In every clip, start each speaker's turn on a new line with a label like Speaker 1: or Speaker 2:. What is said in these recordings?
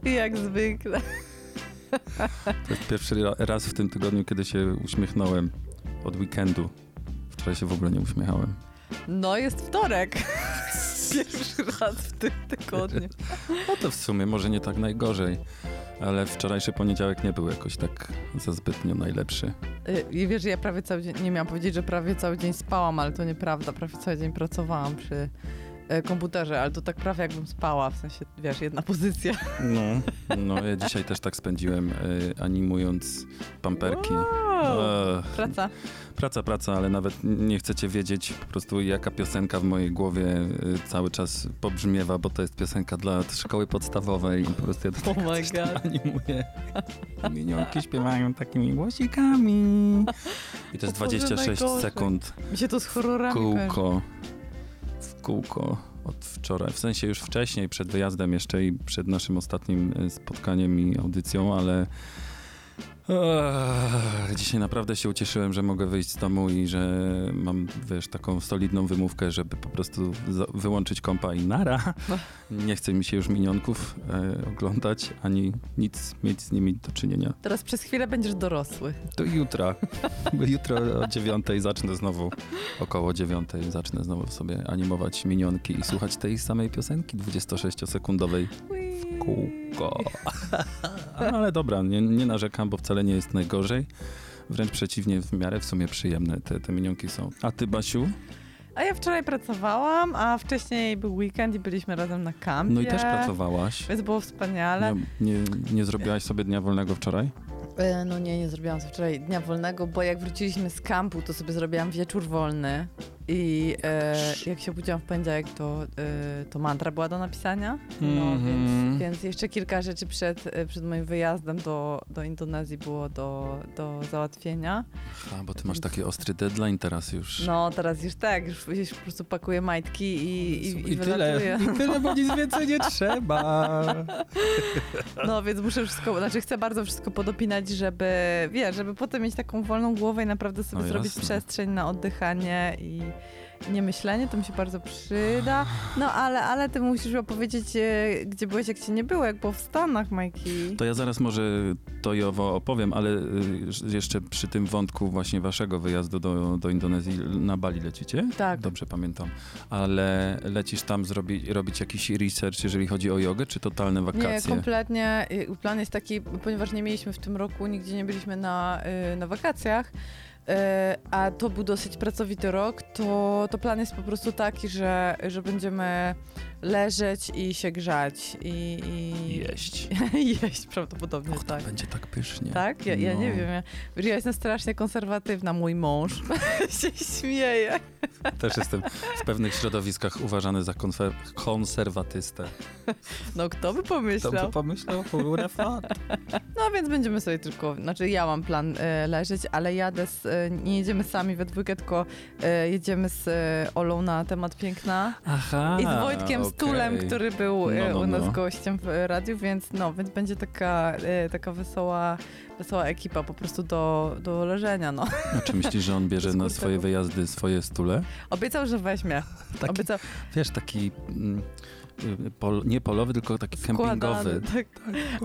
Speaker 1: Jak zwykle.
Speaker 2: To jest pierwszy ra- raz w tym tygodniu, kiedy się uśmiechnąłem od weekendu. Wczoraj się w ogóle nie uśmiechałem.
Speaker 1: No jest wtorek. Pierwszy raz w tym tygodniu.
Speaker 2: No to w sumie może nie tak najgorzej, ale wczorajszy poniedziałek nie był jakoś tak za zbytnio najlepszy.
Speaker 1: Y, I wiesz, ja prawie cały dzień, nie miałam powiedzieć, że prawie cały dzień spałam, ale to nieprawda. Prawie cały dzień pracowałam przy komputerze, ale to tak prawie jakbym spała, w sensie, wiesz, jedna pozycja.
Speaker 2: No, no ja dzisiaj też tak spędziłem, y, animując pamperki.
Speaker 1: Wow.
Speaker 2: Ech,
Speaker 1: Praca.
Speaker 2: praca, praca, ale nawet nie chcecie wiedzieć po prostu jaka piosenka w mojej głowie y, cały czas pobrzmiewa, bo to jest piosenka dla szkoły podstawowej i po prostu ja do
Speaker 1: Oh my God.
Speaker 2: animuję. Minionki śpiewają takimi głosikami. I to jest
Speaker 1: O Boże,
Speaker 2: 26
Speaker 1: najgorzej.
Speaker 2: sekund
Speaker 1: Mi się to z horrorami kojarzy.
Speaker 2: kółko w kółko od wczoraj. W sensie już wcześniej, przed wyjazdem jeszcze i przed naszym ostatnim y, spotkaniem i audycją, ale Ech, dzisiaj naprawdę się ucieszyłem, że mogę wyjść z domu i że mam, wiesz, taką solidną wymówkę, żeby po prostu wyłączyć kompa i nara. Nie chce mi się już minionków e, oglądać, ani nic mieć z nimi do czynienia.
Speaker 1: Teraz przez chwilę będziesz dorosły.
Speaker 2: To jutra. Jutro o dziewiątej zacznę znowu, około dziewiątej zacznę znowu sobie animować minionki i słuchać tej samej piosenki 26-sekundowej w kółko. Ale dobra, nie, nie narzekam, bo wcale nie jest najgorzej. Wręcz przeciwnie, w miarę w sumie przyjemne te, te minionki są. A ty, Basiu?
Speaker 1: A ja wczoraj pracowałam, a wcześniej był weekend i byliśmy razem na kampie.
Speaker 2: No i też pracowałaś.
Speaker 1: Więc było wspaniale.
Speaker 2: Nie, nie, nie zrobiłaś sobie dnia wolnego wczoraj?
Speaker 1: E, No nie, nie zrobiłam sobie wczoraj dnia wolnego, bo jak wróciliśmy z kampu, to sobie zrobiłam wieczór wolny. I e, jak się obudziłam w poniedziałek, to, e, to mantra była do napisania. No
Speaker 2: Mhm.
Speaker 1: więc, więc jeszcze kilka rzeczy przed, e, przed moim wyjazdem do, do Indonezji było do, do załatwienia.
Speaker 2: A, bo ty masz taki ostry deadline teraz już.
Speaker 1: No teraz już tak, już, już po prostu pakuję majtki i, i, i, wylatuję.
Speaker 2: I tyle, bo nic więcej nie trzeba.
Speaker 1: No więc muszę wszystko, znaczy chcę bardzo wszystko podopinać, żeby, wiesz, żeby potem mieć taką wolną głowę i naprawdę sobie
Speaker 2: No
Speaker 1: zrobić przestrzeń na oddychanie i nie myślenie, to mi się bardzo przyda. No ale, ale ty musisz opowiedzieć, e, gdzie byłeś, jak cię nie było, jak było w Stanach, Majki.
Speaker 2: To ja zaraz może to i owo opowiem, ale y, jeszcze przy tym wątku właśnie waszego wyjazdu do, do Indonezji na Bali lecicie?
Speaker 1: Tak.
Speaker 2: Dobrze pamiętam. Ale lecisz tam zrobi, robić jakiś research, jeżeli chodzi o jogę, czy totalne
Speaker 1: Nie,
Speaker 2: wakacje?
Speaker 1: kompletnie. Y, Plan jest taki, ponieważ nie mieliśmy w tym roku, nigdzie nie byliśmy na, y, na wakacjach, a to był dosyć pracowity rok, to, to plan jest po prostu taki, że, że będziemy leżeć i się grzać. I, i
Speaker 2: Jeść.
Speaker 1: jeść prawdopodobnie,
Speaker 2: Och, to
Speaker 1: tak.
Speaker 2: będzie tak pysznie.
Speaker 1: Tak? Ja, ja nie
Speaker 2: No.
Speaker 1: wiem. Ja, wiesz, ja jestem strasznie konserwatywna, mój mąż się śmieje.
Speaker 2: Też jestem w pewnych środowiskach uważany za konserwatystę.
Speaker 1: No kto by
Speaker 2: Kto
Speaker 1: pomyślał?
Speaker 2: by pomyślał? Urefat.
Speaker 1: No więc będziemy sobie tylko, znaczy ja mam plan e, leżeć, ale jadę z, e, nie jedziemy sami we dwójkę, tylko e, jedziemy z Olą na temat piękna
Speaker 2: Aha,
Speaker 1: i z Wojtkiem Stulem, który był e,
Speaker 2: No, no,
Speaker 1: u nas
Speaker 2: no.
Speaker 1: gościem w e, radiu, więc no, więc będzie taka, e, taka wesoła, wesoła ekipa po prostu do, do leżenia, no.
Speaker 2: A czy myślisz, że on bierze na swoje wyjazdy swoje stule?
Speaker 1: Obiecał, że weźmie.
Speaker 2: Taki,
Speaker 1: Obiecał,
Speaker 2: wiesz, taki mm, y, pol, nie polowy, tylko taki kempingowy.
Speaker 1: składany, tak.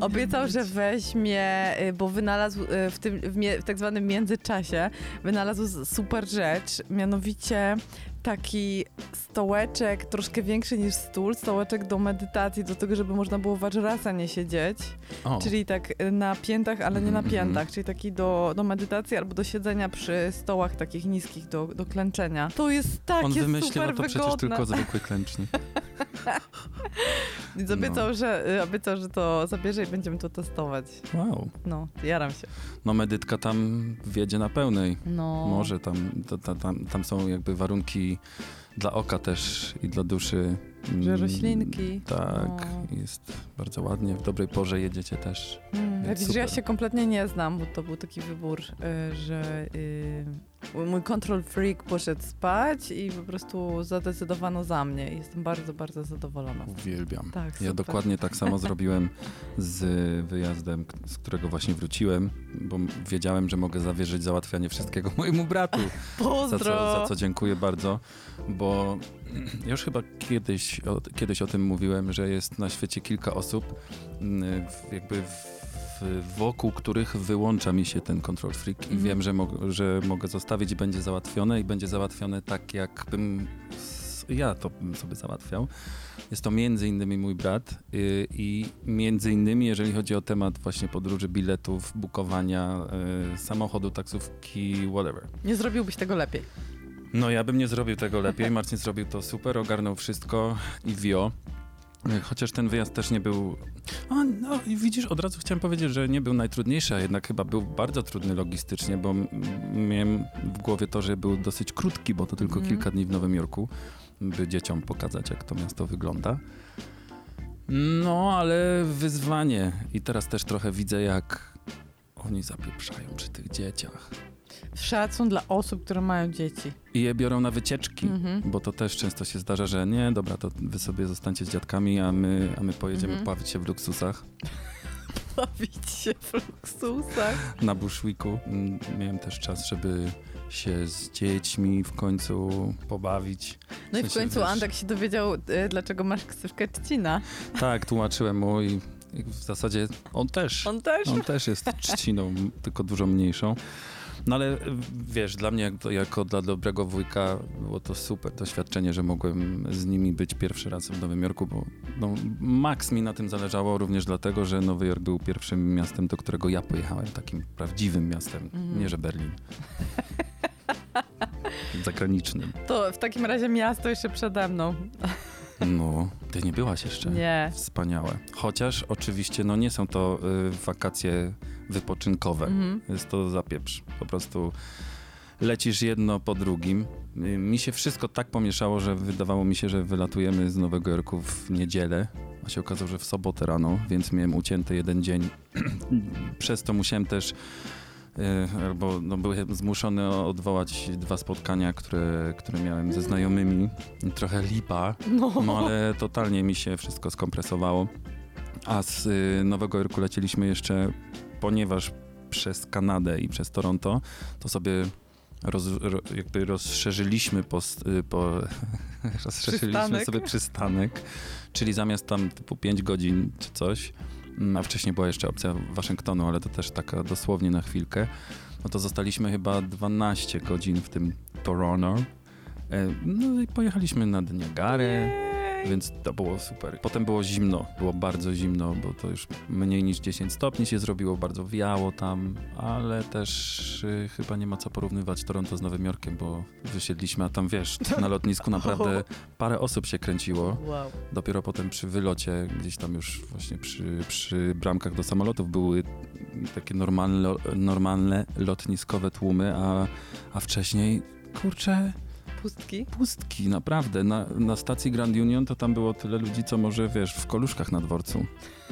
Speaker 1: Obiecał, że weźmie, y, bo wynalazł y, w tym w, mie- w tak zwanym międzyczasie, wynalazł super rzecz, mianowicie taki stołeczek troszkę większy niż stół, stołeczek do medytacji, do tego, żeby można było waczrasa nie siedzieć,
Speaker 2: O,
Speaker 1: czyli tak y, na piętach, ale nie na
Speaker 2: Mhm,
Speaker 1: piętach, czyli taki do, do medytacji albo do siedzenia przy stołach takich niskich, do, do klęczenia. To jest takie
Speaker 2: on wymyślił,
Speaker 1: super
Speaker 2: no to przecież
Speaker 1: wygodne.
Speaker 2: tylko zwykły klęcznik.
Speaker 1: I obiecał, że, y, obiecał, że to zabierze i będziemy to testować.
Speaker 2: Wow.
Speaker 1: No, jaram się.
Speaker 2: No medytka tam wiedzie na pełnej.
Speaker 1: No.
Speaker 2: Może tam, to, to, tam, tam są jakby warunki dla oka też i dla duszy.
Speaker 1: Że
Speaker 2: Mm,
Speaker 1: roślinki.
Speaker 2: Tak,
Speaker 1: No.
Speaker 2: jest bardzo ładnie. W dobrej porze jedziecie też.
Speaker 1: Mm, ja
Speaker 2: super.
Speaker 1: się kompletnie nie znam, bo to był taki wybór, y, że y, mój control freak poszedł spać i po prostu zadecydowano za mnie. Jestem bardzo, bardzo zadowolona.
Speaker 2: Uwielbiam.
Speaker 1: Tak,
Speaker 2: Ja dokładnie tak samo zrobiłem z wyjazdem, z którego właśnie wróciłem, bo wiedziałem, że mogę zawierzyć załatwianie wszystkiego mojemu bratu. Za
Speaker 1: Pozdro!
Speaker 2: co, za co dziękuję bardzo, bo ja już chyba kiedyś o, kiedyś o tym mówiłem, że jest na świecie kilka osób, mm, jakby wokół których wyłącza mi się ten control freak i
Speaker 1: Mhm.
Speaker 2: wiem, że, mo, że mogę zostawić i będzie załatwione i będzie załatwione tak, jakbym ja to bym sobie załatwiał. Jest to między innymi mój brat y, i między innymi, jeżeli chodzi o temat właśnie podróży, biletów, bukowania y, samochodu, taksówki, whatever.
Speaker 1: Nie zrobiłbyś tego lepiej.
Speaker 2: No ja bym nie zrobił tego lepiej. Marcin zrobił to super, ogarnął wszystko i wio. Chociaż ten wyjazd też nie był. A, no i widzisz, od razu chciałem powiedzieć, że nie był najtrudniejszy, a jednak chyba był bardzo trudny logistycznie, bo miałem w głowie to, że był dosyć krótki, bo to tylko
Speaker 1: Mhm.
Speaker 2: kilka dni w Nowym Jorku, by dzieciom pokazać, jak to miasto wygląda. No, ale wyzwanie. I teraz też trochę widzę, jak oni zapieprzają przy tych dzieciach.
Speaker 1: Szacun dla osób, które mają dzieci.
Speaker 2: I je biorą na wycieczki.
Speaker 1: Mhm.
Speaker 2: Bo to też często się zdarza, że nie, dobra, to wy sobie zostańcie z dziadkami, a my, a my pojedziemy
Speaker 1: Mhm.
Speaker 2: bawić się w luksusach.
Speaker 1: Bawić się w luksusach.
Speaker 2: Na Bushwicku mm, miałem też czas, żeby się z dziećmi w końcu pobawić.
Speaker 1: No i
Speaker 2: W
Speaker 1: w
Speaker 2: sensie,
Speaker 1: końcu
Speaker 2: wiesz-
Speaker 1: się dowiedział, y, dlaczego masz ksywkę Trzcina.
Speaker 2: Tak, tłumaczyłem mu i, i w zasadzie on też.
Speaker 1: On też?
Speaker 2: On też jest trzciną, tylko dużo mniejszą. No ale wiesz, dla mnie jak, jako dla dobrego wujka było to super doświadczenie, że mogłem z nimi być pierwszy raz w Nowym Jorku, bo no, max mi na tym zależało również dlatego, że Nowy Jork był pierwszym miastem, do którego ja pojechałem, takim prawdziwym miastem,
Speaker 1: Mhm.
Speaker 2: nie że Berlin. Zagranicznym.
Speaker 1: To w takim razie miasto jeszcze przede mną.
Speaker 2: No, ty nie byłaś jeszcze.
Speaker 1: Nie.
Speaker 2: Wspaniałe. Chociaż oczywiście no nie są to y, wakacje wypoczynkowe.
Speaker 1: Mhm.
Speaker 2: Jest to zapieprz. Po prostu lecisz jedno po drugim. Y, Mi się wszystko tak pomieszało, że wydawało mi się, że wylatujemy z Nowego Jorku w niedzielę, a się okazało, że w sobotę rano, więc miałem ucięty jeden dzień. Przez to musiałem też y, albo no, byłem zmuszony odwołać dwa spotkania, które, które miałem ze znajomymi. Trochę lipa,
Speaker 1: No.
Speaker 2: no ale totalnie mi się wszystko skompresowało. A z y, Nowego Jorku lecieliśmy jeszcze, ponieważ przez Kanadę i przez Toronto, to sobie roz, ro, jakby rozszerzyliśmy, po, y, po, rozszerzyliśmy
Speaker 1: Przystanek.
Speaker 2: sobie przystanek, czyli zamiast tam typu 5 godzin czy coś, mm, a wcześniej była jeszcze opcja Waszyngtonu, ale to też taka dosłownie na chwilkę, no to zostaliśmy chyba 12 godzin w tym Toronto. E, No i pojechaliśmy nad Niagarę. Więc to było super. Potem było zimno, było bardzo zimno, bo to już mniej niż 10 stopni się zrobiło, bardzo wiało tam, ale też y, chyba nie ma co porównywać Toronto z Nowym Jorkiem, bo wysiedliśmy, a tam wiesz, na lotnisku naprawdę parę osób się kręciło.
Speaker 1: Wow.
Speaker 2: Dopiero potem przy wylocie, gdzieś tam już właśnie przy, przy bramkach do samolotów były takie normalne, normalne lotniskowe tłumy, a, a wcześniej, kurczę,
Speaker 1: Pustki.
Speaker 2: pustki, naprawdę. Na, na stacji Grand Union to tam było tyle ludzi, co może, wiesz, w koluszkach na dworcu.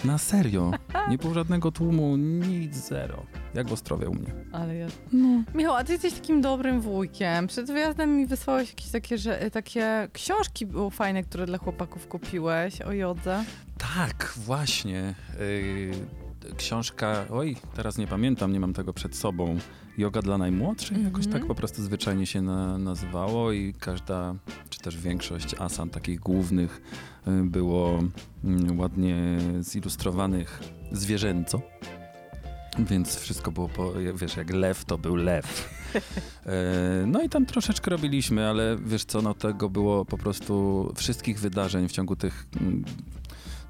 Speaker 2: Na serio. Nie było żadnego tłumu, nic, zero. Jak w Ostrowie u mnie.
Speaker 1: Ale ja...
Speaker 2: No.
Speaker 1: Michał, a ty jesteś takim dobrym wujkiem. Przed wyjazdem mi wysłałeś jakieś takie, że, takie książki było fajne, które dla chłopaków kupiłeś o jodze.
Speaker 2: Tak, właśnie. Yy, książka, oj, teraz nie pamiętam, nie mam tego przed sobą. Yoga dla najmłodszych, jakoś
Speaker 1: Mhm.
Speaker 2: tak po prostu zwyczajnie się na, nazywało i każda, czy też większość asan takich głównych y, było mm, ładnie zilustrowanych zwierzęco. Więc wszystko było, po, wiesz, jak lew, to był lew. E, No i tam troszeczkę robiliśmy, ale wiesz co, no tego było po prostu wszystkich wydarzeń w ciągu tych mm,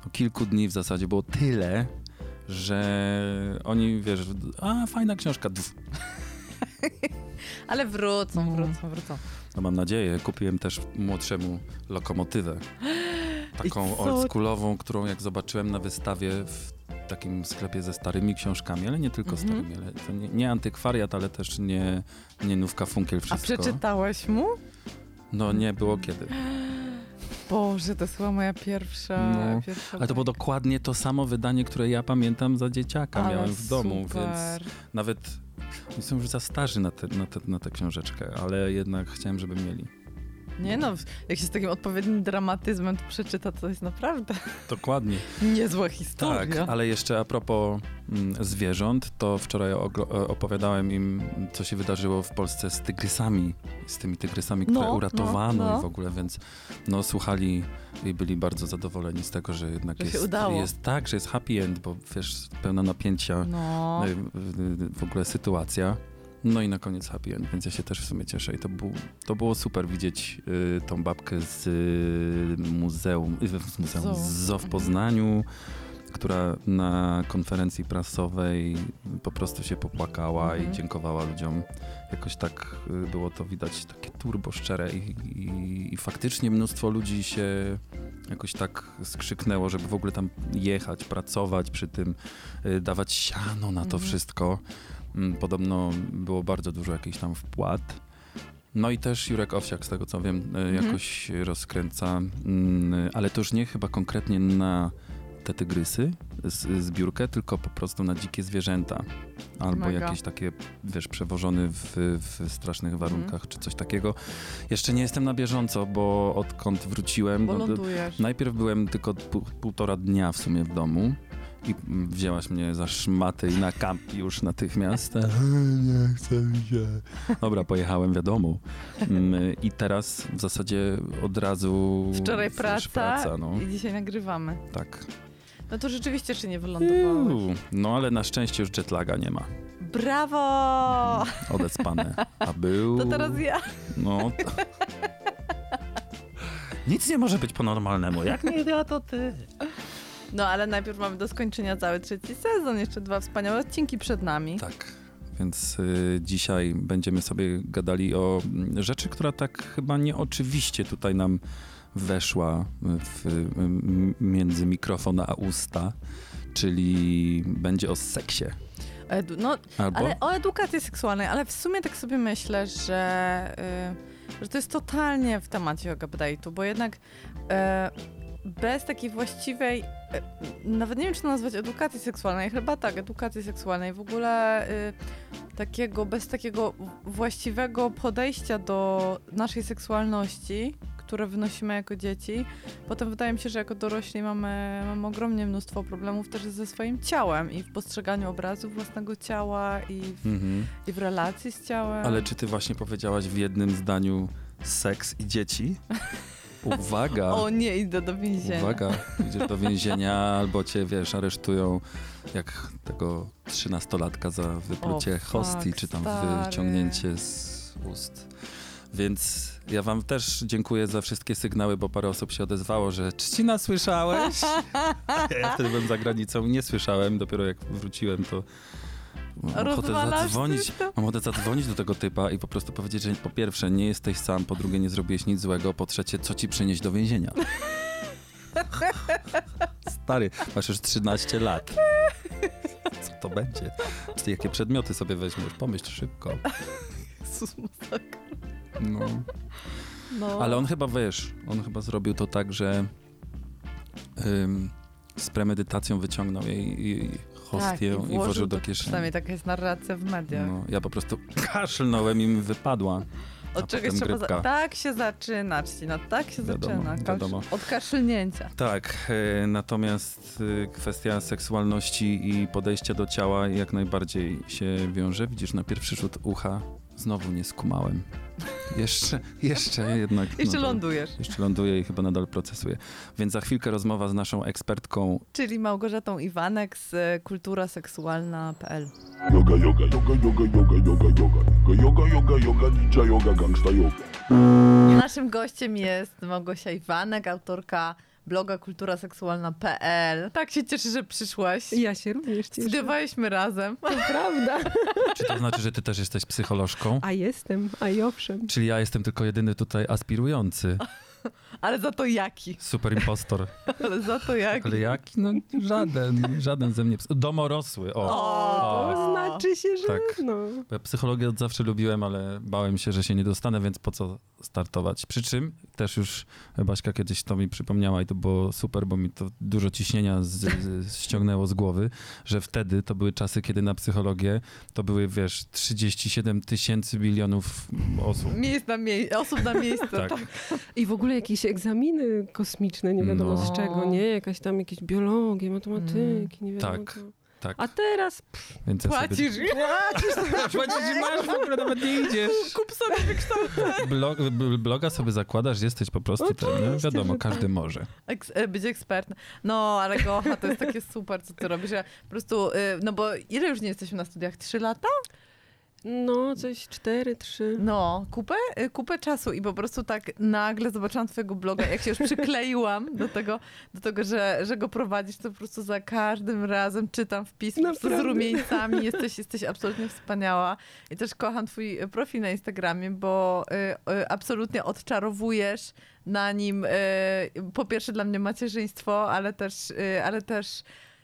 Speaker 2: no, kilku dni w zasadzie było tyle, że oni, wiesz, a fajna książka, Dw.
Speaker 1: Ale wrócą,
Speaker 2: No.
Speaker 1: wrócą, wrócą.
Speaker 2: no mam nadzieję, kupiłem też młodszemu lokomotywę. Taką oldschoolową, którą jak zobaczyłem na wystawie w takim sklepie ze starymi książkami, ale nie tylko
Speaker 1: Mhm.
Speaker 2: starymi, ale to nie, nie antykwariat, ale też nie, nie nówka funkiel
Speaker 1: A
Speaker 2: wszystko.
Speaker 1: przeczytałeś mu?
Speaker 2: No nie było kiedy.
Speaker 1: Boże, to chyba moja pierwsza.
Speaker 2: No,
Speaker 1: pierwsza
Speaker 2: Ale to było dokładnie to samo wydanie, które ja pamiętam za dzieciaka.
Speaker 1: Ale
Speaker 2: Miałem w domu,
Speaker 1: super.
Speaker 2: więc nawet są już za starzy na, te, na, te, na tę książeczkę, ale jednak chciałem, żeby mieli.
Speaker 1: Nie no, jak się z takim odpowiednim dramatyzmem to przeczyta, to jest naprawdę
Speaker 2: Dokładnie.
Speaker 1: niezła historia.
Speaker 2: Tak, ale jeszcze a propos mm, zwierząt, to wczoraj e, opowiadałem im, co się wydarzyło w Polsce z tygrysami, z tymi tygrysami, które
Speaker 1: No,
Speaker 2: uratowano
Speaker 1: no, no.
Speaker 2: i w ogóle, więc no słuchali i byli bardzo zadowoleni z tego, że jednak
Speaker 1: Że
Speaker 2: jest, jest tak, że jest happy end, bo wiesz, pełna napięcia
Speaker 1: No.
Speaker 2: e, w ogóle sytuacja. No i na koniec happy end, więc ja się też w sumie cieszę i to, był, to było super widzieć y, tą babkę z y, muzeum, y, z muzeum, z zoo w. Poznaniu, która na konferencji prasowej po prostu się popłakała
Speaker 1: Mhm.
Speaker 2: i dziękowała ludziom. Jakoś tak y, było to widać, takie turbo szczere i, i, i faktycznie mnóstwo ludzi się jakoś tak skrzyknęło, żeby w ogóle tam jechać, pracować przy tym, y, dawać siano na to
Speaker 1: Mhm.
Speaker 2: wszystko. Mm, Podobno było bardzo dużo jakichś tam wpłat. No i też Jurek Owsiak, z tego co wiem, y,
Speaker 1: Mhm.
Speaker 2: jakoś rozkręca, mm, ale to już nie chyba konkretnie na te tygrysy, z, zbiórkę, tylko po prostu na dzikie zwierzęta. Albo
Speaker 1: Mega.
Speaker 2: jakieś takie, wiesz, przewożony w, w strasznych warunkach, czy coś takiego. Jeszcze nie jestem na bieżąco, bo odkąd wróciłem,
Speaker 1: Bo
Speaker 2: no. Najpierw byłem tylko pół, półtora dnia w sumie w domu i wzięłaś mnie za szmaty i na kamp już natychmiast. Nie chcę mi się. Dobra, pojechałem, wiadomo. Mm, I teraz w zasadzie od razu...
Speaker 1: Wczoraj praca,
Speaker 2: praca no.
Speaker 1: i dzisiaj nagrywamy.
Speaker 2: Tak.
Speaker 1: No to rzeczywiście jeszcze nie wylądowałeś.
Speaker 2: No ale na szczęście już jetlaga nie ma.
Speaker 1: Brawo!
Speaker 2: Odespane. A był...
Speaker 1: To teraz ja.
Speaker 2: No. Nic nie może być po normalnemu. Jak nie ja, to ty.
Speaker 1: No ale najpierw mamy do skończenia cały trzeci sezon. Jeszcze dwa wspaniałe odcinki przed nami.
Speaker 2: Tak. Więc y, dzisiaj będziemy sobie gadali o mm, rzeczy, która tak chyba nieoczywiście tutaj nam weszła w, między mikrofon a usta, czyli będzie o seksie.
Speaker 1: Edu, no,
Speaker 2: Albo
Speaker 1: ale o edukacji seksualnej, ale w sumie tak sobie myślę, że, y, że to jest totalnie w temacie yoga update'u, bo jednak y, bez takiej właściwej, nawet nie wiem, czy to nazwać edukacji seksualnej, chyba tak, edukacji seksualnej, w ogóle y, takiego, bez takiego właściwego podejścia do naszej seksualności, które wynosimy jako dzieci, potem wydaje mi się, że jako dorośli mamy, mamy ogromnie mnóstwo problemów też ze swoim ciałem i w postrzeganiu obrazu własnego ciała i w,
Speaker 2: Mhm.
Speaker 1: i w relacji z ciałem.
Speaker 2: Ale czy ty właśnie powiedziałaś w jednym zdaniu seks i dzieci? Uwaga!
Speaker 1: O nie, idę do więzienia.
Speaker 2: Uwaga, idziesz do więzienia albo cię, wiesz, aresztują jak tego trzynastolatka za wyplucie
Speaker 1: O, fuck,
Speaker 2: hostii, czy tam
Speaker 1: stary.
Speaker 2: wyciągnięcie z ust. Więc ja wam też dziękuję za wszystkie sygnały, bo parę osób się odezwało, że Trzcina słyszałeś? Ja wtedy byłem za granicą, nie słyszałem, dopiero jak wróciłem to mam ochotę zadzwonić, mam ochotę zadzwonić do tego typa i po prostu powiedzieć, że po pierwsze nie jesteś sam, po drugie nie zrobiłeś nic złego, po trzecie co ci przynieść do więzienia. Stary, masz już 13 lat. Co to będzie? Jakie przedmioty sobie weźmiesz? Pomyśl szybko.
Speaker 1: Jezus, masakra.
Speaker 2: No.
Speaker 1: No.
Speaker 2: Ale on chyba, wiesz, on chyba zrobił to tak, że ym, z premedytacją wyciągnął jej, jej hostię
Speaker 1: tak,
Speaker 2: i włożył do
Speaker 1: to-
Speaker 2: kieszeni.
Speaker 1: Przynajmniej taka jest narracja w mediach.
Speaker 2: No, ja po prostu kaszlnąłem i mi wypadła.
Speaker 1: Od czegoś trzeba... Za... Tak się zaczyna, Czcina, tak się
Speaker 2: Wiadomo,
Speaker 1: zaczyna. Kasz...
Speaker 2: wiadomo.
Speaker 1: Od kaszlnięcia.
Speaker 2: Tak, e, natomiast e, kwestia seksualności i podejścia do ciała jak najbardziej się wiąże. Widzisz, na pierwszy rzut ucha znowu nie skumałem. Jeszcze, jeszcze jednak.
Speaker 1: Jeszcze
Speaker 2: nadal-
Speaker 1: lądujesz.
Speaker 2: Jeszcze ląduję i chyba nadal procesuję. Więc za chwilkę rozmowa z naszą ekspertką.
Speaker 1: Czyli Małgorzatą Iwanek z e, kulturaseksualna.pl.
Speaker 3: Yoga, yoga, yoga, yoga, yoga, yoga, yoga, yoga, yoga, yoga, ninja yoga, gangsta yoga.
Speaker 1: Naszym gościem jest Małgosia Iwanek, autorka bloga kulturaseksualna.pl. Tak się cieszę, że przyszłaś.
Speaker 4: Ja się również cieszę.
Speaker 1: Studiowaliśmy razem.
Speaker 4: To prawda.
Speaker 2: Czy to znaczy, że ty też jesteś psycholożką?
Speaker 4: A jestem, a i owszem.
Speaker 2: Czyli ja jestem tylko jedyny tutaj aspirujący.
Speaker 1: Ale za to jaki?
Speaker 2: Super impostor.
Speaker 1: Ale za to jaki?
Speaker 2: Ale jaki? No żaden, żaden ze mnie. Domorosły, o.
Speaker 1: O,
Speaker 4: To znaczy się, że
Speaker 2: Tak.
Speaker 4: no.
Speaker 2: Ja psychologię od zawsze lubiłem, ale bałem się, że się nie dostanę, więc po co startować? Przy czym też już Baśka kiedyś to mi przypomniała i to było super, bo mi to dużo ciśnienia z, z, ściągnęło z głowy, że wtedy to były czasy, kiedy na psychologię to były, wiesz, 37 tysięcy bilionów osób.
Speaker 1: Miejsc na mie- osób na miejsce.
Speaker 2: Tak,
Speaker 1: tak.
Speaker 4: I w ogóle jakieś egzaminy kosmiczne, nie wiadomo
Speaker 2: No.
Speaker 4: z czego, nie? Jakaś tam jakieś biologie, matematyki, nie wiadomo
Speaker 2: Tak.
Speaker 4: co.
Speaker 2: tak.
Speaker 4: A teraz
Speaker 2: Więc ja sobie...
Speaker 1: Płacisz.
Speaker 2: Płacisz i masz, w ogóle nawet nie idziesz.
Speaker 1: Kup sobie wykształcenie.
Speaker 2: Blog, bloga sobie zakładasz, jesteś po prostu ten, nie?
Speaker 4: Oczywiście,
Speaker 2: Wiadomo,
Speaker 4: że
Speaker 2: każdy
Speaker 4: tak.
Speaker 2: może.
Speaker 1: Eks- e, być ekspertem. No, ale Gocha, to jest takie super, co ty robisz. Ja po prostu, y, no bo ile już nie jesteśmy na studiach? Trzy lata?
Speaker 4: No coś cztery, trzy.
Speaker 1: No, kupę, y, kupę czasu i po prostu tak nagle zobaczyłam twojego bloga, jak się już przykleiłam do tego, do tego że, że go prowadzisz, to po prostu za każdym razem czytam wpis z rumieńcami. Jesteś, jesteś absolutnie wspaniała. I też kocham twój y, profil na Instagramie, bo y, y, absolutnie odczarowujesz na nim y, po pierwsze dla mnie macierzyństwo, ale też, y, ale też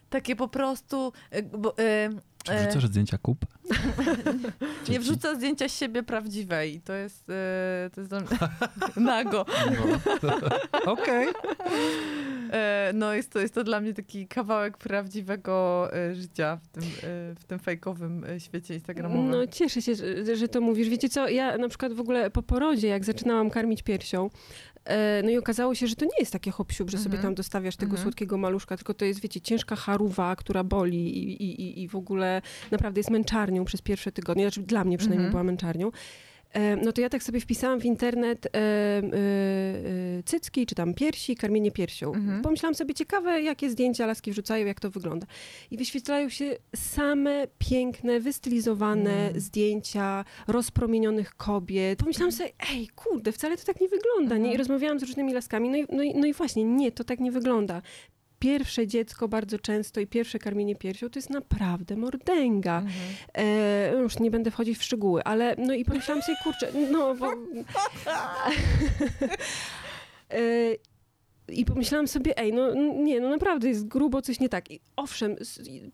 Speaker 1: takie po prostu... Bo,
Speaker 2: Czy
Speaker 1: e,
Speaker 2: wrzucasz zdjęcia kup?
Speaker 1: nie wrzuca zdjęcia siebie prawdziwej. i To jest, e, to jest nago.
Speaker 2: No. Okej.
Speaker 1: E, no jest to, jest to dla mnie taki kawałek prawdziwego e, życia w tym, e, w tym fejkowym świecie instagramowym.
Speaker 4: No cieszę się, że, że to mówisz. Wiecie co, ja na przykład w ogóle po porodzie, jak zaczynałam karmić piersią, no i okazało się, że to nie jest takie hop że sobie
Speaker 1: Mhm.
Speaker 4: tam dostawiasz tego
Speaker 1: Mhm.
Speaker 4: słodkiego maluszka, tylko to jest, wiecie, ciężka charuwa, która boli i, i, i- i w ogóle naprawdę jest męczarnią przez pierwsze tygodnie, znaczy dla mnie przynajmniej
Speaker 1: Mhm.
Speaker 4: była męczarnią. No to ja tak sobie wpisałam w internet e, e, cycki, czy tam piersi, karmienie piersią.
Speaker 1: Mhm.
Speaker 4: Pomyślałam sobie, ciekawe, jakie zdjęcia laski wrzucają, jak to wygląda. I wyświetlają się same piękne, wystylizowane
Speaker 1: Mm.
Speaker 4: zdjęcia rozpromienionych kobiet. Pomyślałam sobie, ej, kurde, wcale to tak nie wygląda. Nie? I
Speaker 1: Mhm.
Speaker 4: rozmawiałam z różnymi laskami, no i, no, i, no i właśnie, nie, to tak nie wygląda. Pierwsze dziecko bardzo często i pierwsze karmienie piersią to jest naprawdę mordęga.
Speaker 1: Mhm.
Speaker 4: E, już nie będę wchodzić w szczegóły, ale no i pomyślałam sobie, kurczę, no bo... e, I pomyślałam sobie, ej, no nie, no naprawdę jest grubo coś nie tak. I owszem,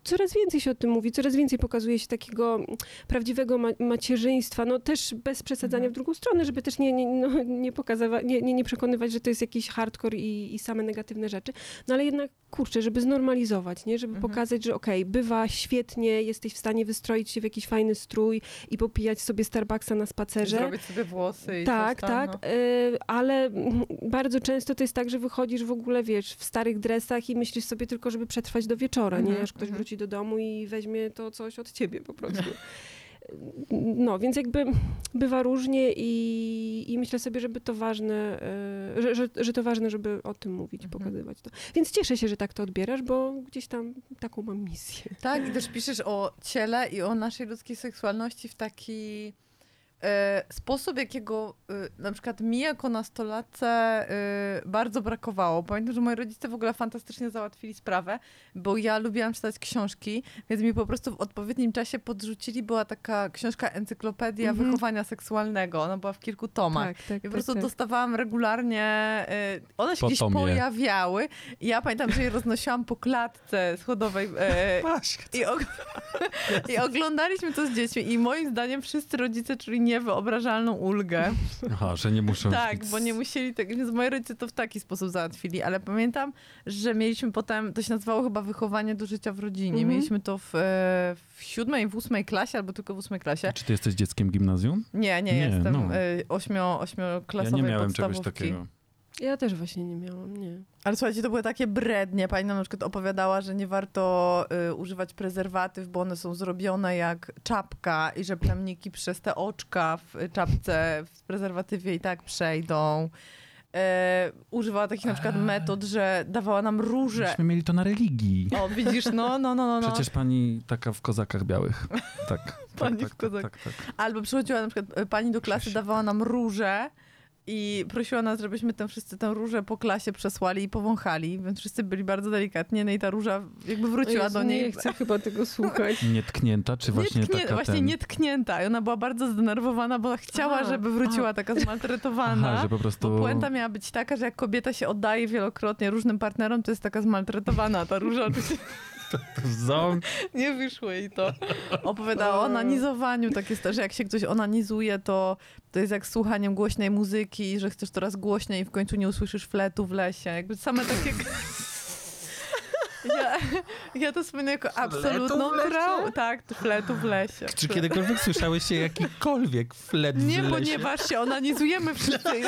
Speaker 4: coraz więcej się o tym mówi, coraz więcej pokazuje się takiego prawdziwego ma- macierzyństwa, no też bez przesadzania
Speaker 1: Mhm.
Speaker 4: w drugą stronę, żeby też nie, nie, no, nie, pokazywać, nie, nie, nie przekonywać, że to jest jakiś hardcore i, i same negatywne rzeczy. No ale jednak, kurczę, żeby znormalizować, nie? Żeby
Speaker 1: Mhm.
Speaker 4: pokazać, że okej, bywa świetnie, jesteś w stanie wystroić się w jakiś fajny strój i popijać sobie Starbucksa na spacerze.
Speaker 1: Zrobić sobie włosy i
Speaker 4: Tak, tak,
Speaker 1: no.
Speaker 4: y, ale mm, bardzo często to jest tak, że wychodzisz w ogóle, wiesz, w starych dresach i myślisz sobie tylko, żeby przetrwać do wieczora, nie?
Speaker 1: Mhm,
Speaker 4: Aż ktoś
Speaker 1: mhm.
Speaker 4: wróci do domu i weźmie to coś od ciebie po prostu. No, więc jakby bywa różnie i, i myślę sobie, żeby to ważne, y, że, że, że to ważne, żeby o tym mówić,
Speaker 1: Mhm.
Speaker 4: pokazywać to. Więc cieszę się, że tak to odbierasz, bo gdzieś tam taką mam misję.
Speaker 1: Tak, i też piszesz o ciele i o naszej ludzkiej seksualności w taki e, sposób, jakiego e, na przykład mi jako nastolatce e, bardzo brakowało. Pamiętam, że moi rodzice w ogóle fantastycznie załatwili sprawę, bo ja lubiłam czytać książki, więc mi po prostu w odpowiednim czasie podrzucili, była taka książka Encyklopedia
Speaker 4: Mhm.
Speaker 1: Wychowania Seksualnego. Ona była w kilku tomach.
Speaker 4: Tak, tak,
Speaker 1: I po
Speaker 4: tak,
Speaker 1: prostu
Speaker 4: tak.
Speaker 1: dostawałam regularnie, one się
Speaker 2: Po
Speaker 1: gdzieś
Speaker 2: tomie.
Speaker 1: pojawiały i ja pamiętam, że je roznosiłam po klatce schodowej e, i, og- i oglądaliśmy to z dziećmi i moim zdaniem wszyscy rodzice czuli niewyobrażalną ulgę.
Speaker 2: Aha, że nie muszą
Speaker 1: Tak, bo nie musieli tego, więc moi rodzice to w taki sposób załatwili, ale pamiętam, że mieliśmy potem, to się nazywało chyba wychowanie do życia w rodzinie.
Speaker 4: Mhm.
Speaker 1: Mieliśmy to w, e, w siódmej, w ósmej klasie albo tylko w ósmej klasie.
Speaker 2: Czy ty jesteś dzieckiem gimnazjum?
Speaker 1: Nie, nie,
Speaker 2: Nie,
Speaker 1: jestem
Speaker 2: no.
Speaker 1: e, ośmio,
Speaker 2: Ja
Speaker 1: ośmioklasowej
Speaker 2: nie miałem czegoś takiego.
Speaker 4: Ja też właśnie nie miałam, nie.
Speaker 1: Ale słuchajcie, to były takie brednie. Pani nam na przykład opowiadała, że nie warto y, używać prezerwatyw, bo one są zrobione jak czapka i że plemniki przez te oczka w czapce w prezerwatywie i tak przejdą. E, używała takich na przykład metod, że dawała nam róże.
Speaker 2: Myśmy mieli to na religii.
Speaker 1: O, widzisz, no, no, no, no. no.
Speaker 2: Przecież pani taka w kozakach białych. Tak.
Speaker 1: Pani
Speaker 2: tak,
Speaker 1: w kozak-
Speaker 2: Tak, tak, tak.
Speaker 1: Albo przychodziła na przykład y, pani do klasy, dawała nam róże i prosiła nas, żebyśmy tę wszyscy tę różę po klasie przesłali i powąchali, więc wszyscy byli bardzo delikatnie, no i ta róża jakby wróciła
Speaker 4: Jezu,
Speaker 1: do niej.
Speaker 4: Nie chcę chyba tego słuchać.
Speaker 2: Nietknięta, czy właśnie
Speaker 1: nie tknię,
Speaker 2: taka
Speaker 1: właśnie
Speaker 2: ten...
Speaker 1: nietknięta. I ona była bardzo zdenerwowana, bo chciała,
Speaker 4: A,
Speaker 1: żeby wróciła taka zmaltretowana.
Speaker 2: Aha, że po prostu...
Speaker 1: Bo puenta miała być taka, że jak kobieta się oddaje wielokrotnie różnym partnerom, to jest taka zmaltretowana. Ta róża oczywiście. nie wyszło jej to. Opowiadała o onanizowaniu. Tak jest że jak się ktoś onanizuje, to, to jest jak słuchaniem głośnej muzyki, że chcesz coraz głośniej i w końcu nie usłyszysz fletu w lesie. Jakby same takie... Ja, ja to wspominam jako absolutną traumę. Tak, fletu w lesie.
Speaker 2: Czy kiedykolwiek słyszałyście jakikolwiek flet w
Speaker 1: Nie,
Speaker 2: lesie?
Speaker 1: ponieważ się onanizujemy wszyscy.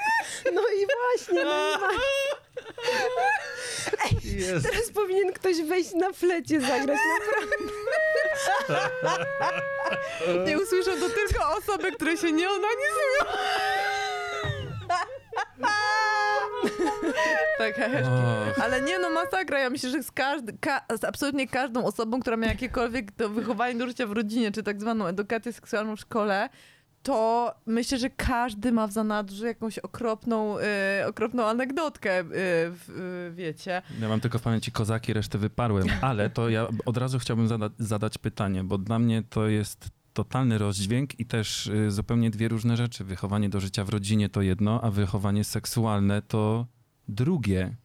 Speaker 4: No i właśnie, no i właśnie.
Speaker 2: Jest.
Speaker 4: Teraz powinien ktoś wejść na flecie zagrać.
Speaker 1: Nie usłyszą to tylko osoby, które się nie onanizują. tak, heheszki. Ale nie no, masakra. Ja myślę, że z, każdy, ka, z absolutnie każdą osobą, która ma jakiekolwiek to wychowanie do życia w rodzinie, czy tak zwaną edukację seksualną w szkole, to myślę, że każdy ma w zanadrzu jakąś okropną, y, okropną anegdotkę, y, y, wiecie.
Speaker 2: Ja mam tylko w pamięci kozaki, resztę wyparłem, ale to ja od razu chciałbym zada zadać pytanie, bo dla mnie to jest totalny rozdźwięk i też y, zupełnie dwie różne rzeczy. Wychowanie do życia w rodzinie to jedno, a wychowanie seksualne to drugie.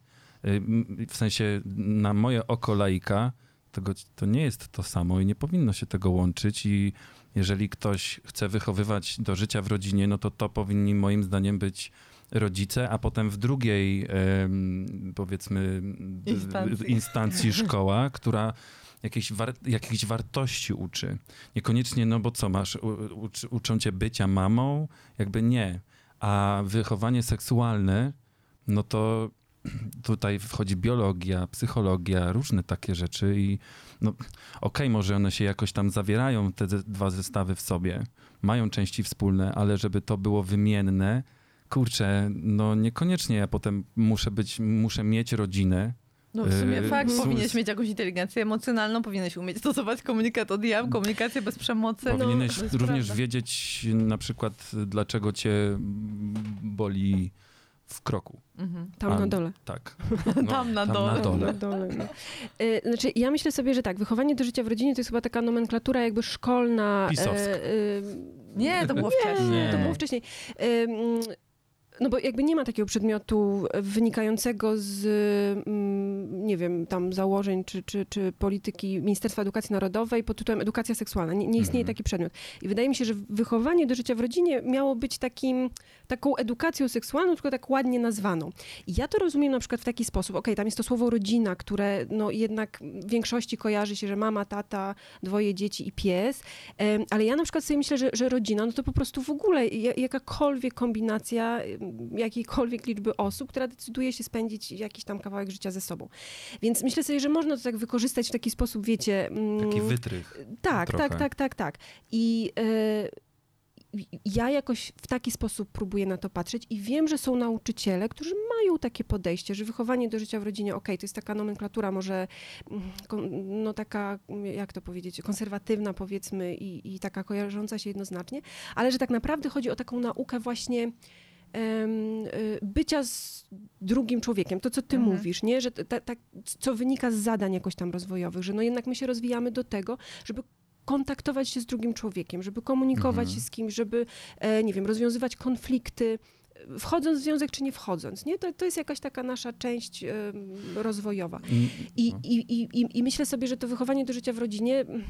Speaker 2: W sensie na moje oko laika tego, to nie jest to samo i nie powinno się tego łączyć i jeżeli ktoś chce wychowywać do życia w rodzinie, no to to powinni moim zdaniem być rodzice, a potem w drugiej powiedzmy
Speaker 1: Instancji.
Speaker 2: instancji szkoła, która jakiejś, war, jakichś wartości uczy. Niekoniecznie, no bo co masz, u, uczą cię bycia mamą? Jakby nie. A wychowanie seksualne, no to tutaj wchodzi biologia, psychologia, różne takie rzeczy i no okej, może one się jakoś tam zawierają, te dwa zestawy w sobie, mają części wspólne, ale żeby to było wymienne, kurczę, no niekoniecznie ja potem muszę być, muszę mieć rodzinę,
Speaker 1: No w sumie
Speaker 2: Yy,
Speaker 1: fakt, powinieneś mieć jakąś inteligencję emocjonalną, powinieneś umieć stosować komunikat odjam, komunikację bez przemocy.
Speaker 2: Powinieneś
Speaker 1: no,
Speaker 2: również
Speaker 1: prawda.
Speaker 2: wiedzieć na przykład, dlaczego cię boli w kroku.
Speaker 1: Mhm.
Speaker 4: Tam
Speaker 2: A,
Speaker 4: na dole.
Speaker 2: Tak.
Speaker 1: Tam na dole.
Speaker 2: Na
Speaker 4: Na
Speaker 2: dole.
Speaker 4: dole no. Y, Znaczy, ja myślę sobie, że tak, wychowanie do życia w rodzinie to jest chyba taka nomenklatura jakby szkolna.
Speaker 2: Pisowska.
Speaker 4: e, y,
Speaker 1: Nie, to było
Speaker 4: Nie,
Speaker 1: wcześniej.
Speaker 2: Nie.
Speaker 4: to było wcześniej. No bo jakby nie ma takiego przedmiotu wynikającego z, mm, nie wiem, tam założeń czy, czy, czy polityki Ministerstwa Edukacji Narodowej pod tytułem edukacja seksualna. Nie, nie istnieje
Speaker 2: Mhm.
Speaker 4: taki przedmiot. I wydaje mi się, że wychowanie do życia w rodzinie miało być takim, taką edukacją seksualną, tylko tak ładnie nazwaną. I ja to rozumiem na przykład w taki sposób, okej, tam jest to słowo rodzina, które no jednak w większości kojarzy się, że mama, tata, dwoje dzieci i pies, ale ja na przykład sobie myślę, że, że rodzina, no to po prostu w ogóle ja- jakakolwiek kombinacja jakiejkolwiek liczby osób, która decyduje się spędzić jakiś tam kawałek życia ze sobą. Więc myślę sobie, że można to tak wykorzystać w taki sposób, wiecie... mm,
Speaker 2: Taki wytrych.
Speaker 4: tak,
Speaker 2: trochę.
Speaker 4: tak, tak, tak, tak. I e, ja jakoś w taki sposób próbuję na to patrzeć i wiem, że są nauczyciele, którzy mają takie podejście, że wychowanie do życia w rodzinie, okej, to jest taka nomenklatura może, mm, no taka, jak to powiedzieć, konserwatywna powiedzmy i, i taka kojarząca się jednoznacznie, ale że tak naprawdę chodzi o taką naukę właśnie y, bycia z drugim człowiekiem, to co ty
Speaker 1: Mhm.
Speaker 4: mówisz, nie? Że ta, ta, co wynika z zadań jakoś tam rozwojowych, że no jednak my się rozwijamy do tego, żeby kontaktować się z drugim człowiekiem, żeby komunikować
Speaker 2: Mhm.
Speaker 4: się z kimś, żeby, e, nie wiem, rozwiązywać konflikty, e, wchodząc w związek czy nie wchodząc, nie? To, to jest jakaś taka nasza część em, rozwojowa.
Speaker 2: I,
Speaker 4: I,
Speaker 2: no.
Speaker 4: i, i, i, I myślę sobie, że to wychowanie do życia w rodzinie mm,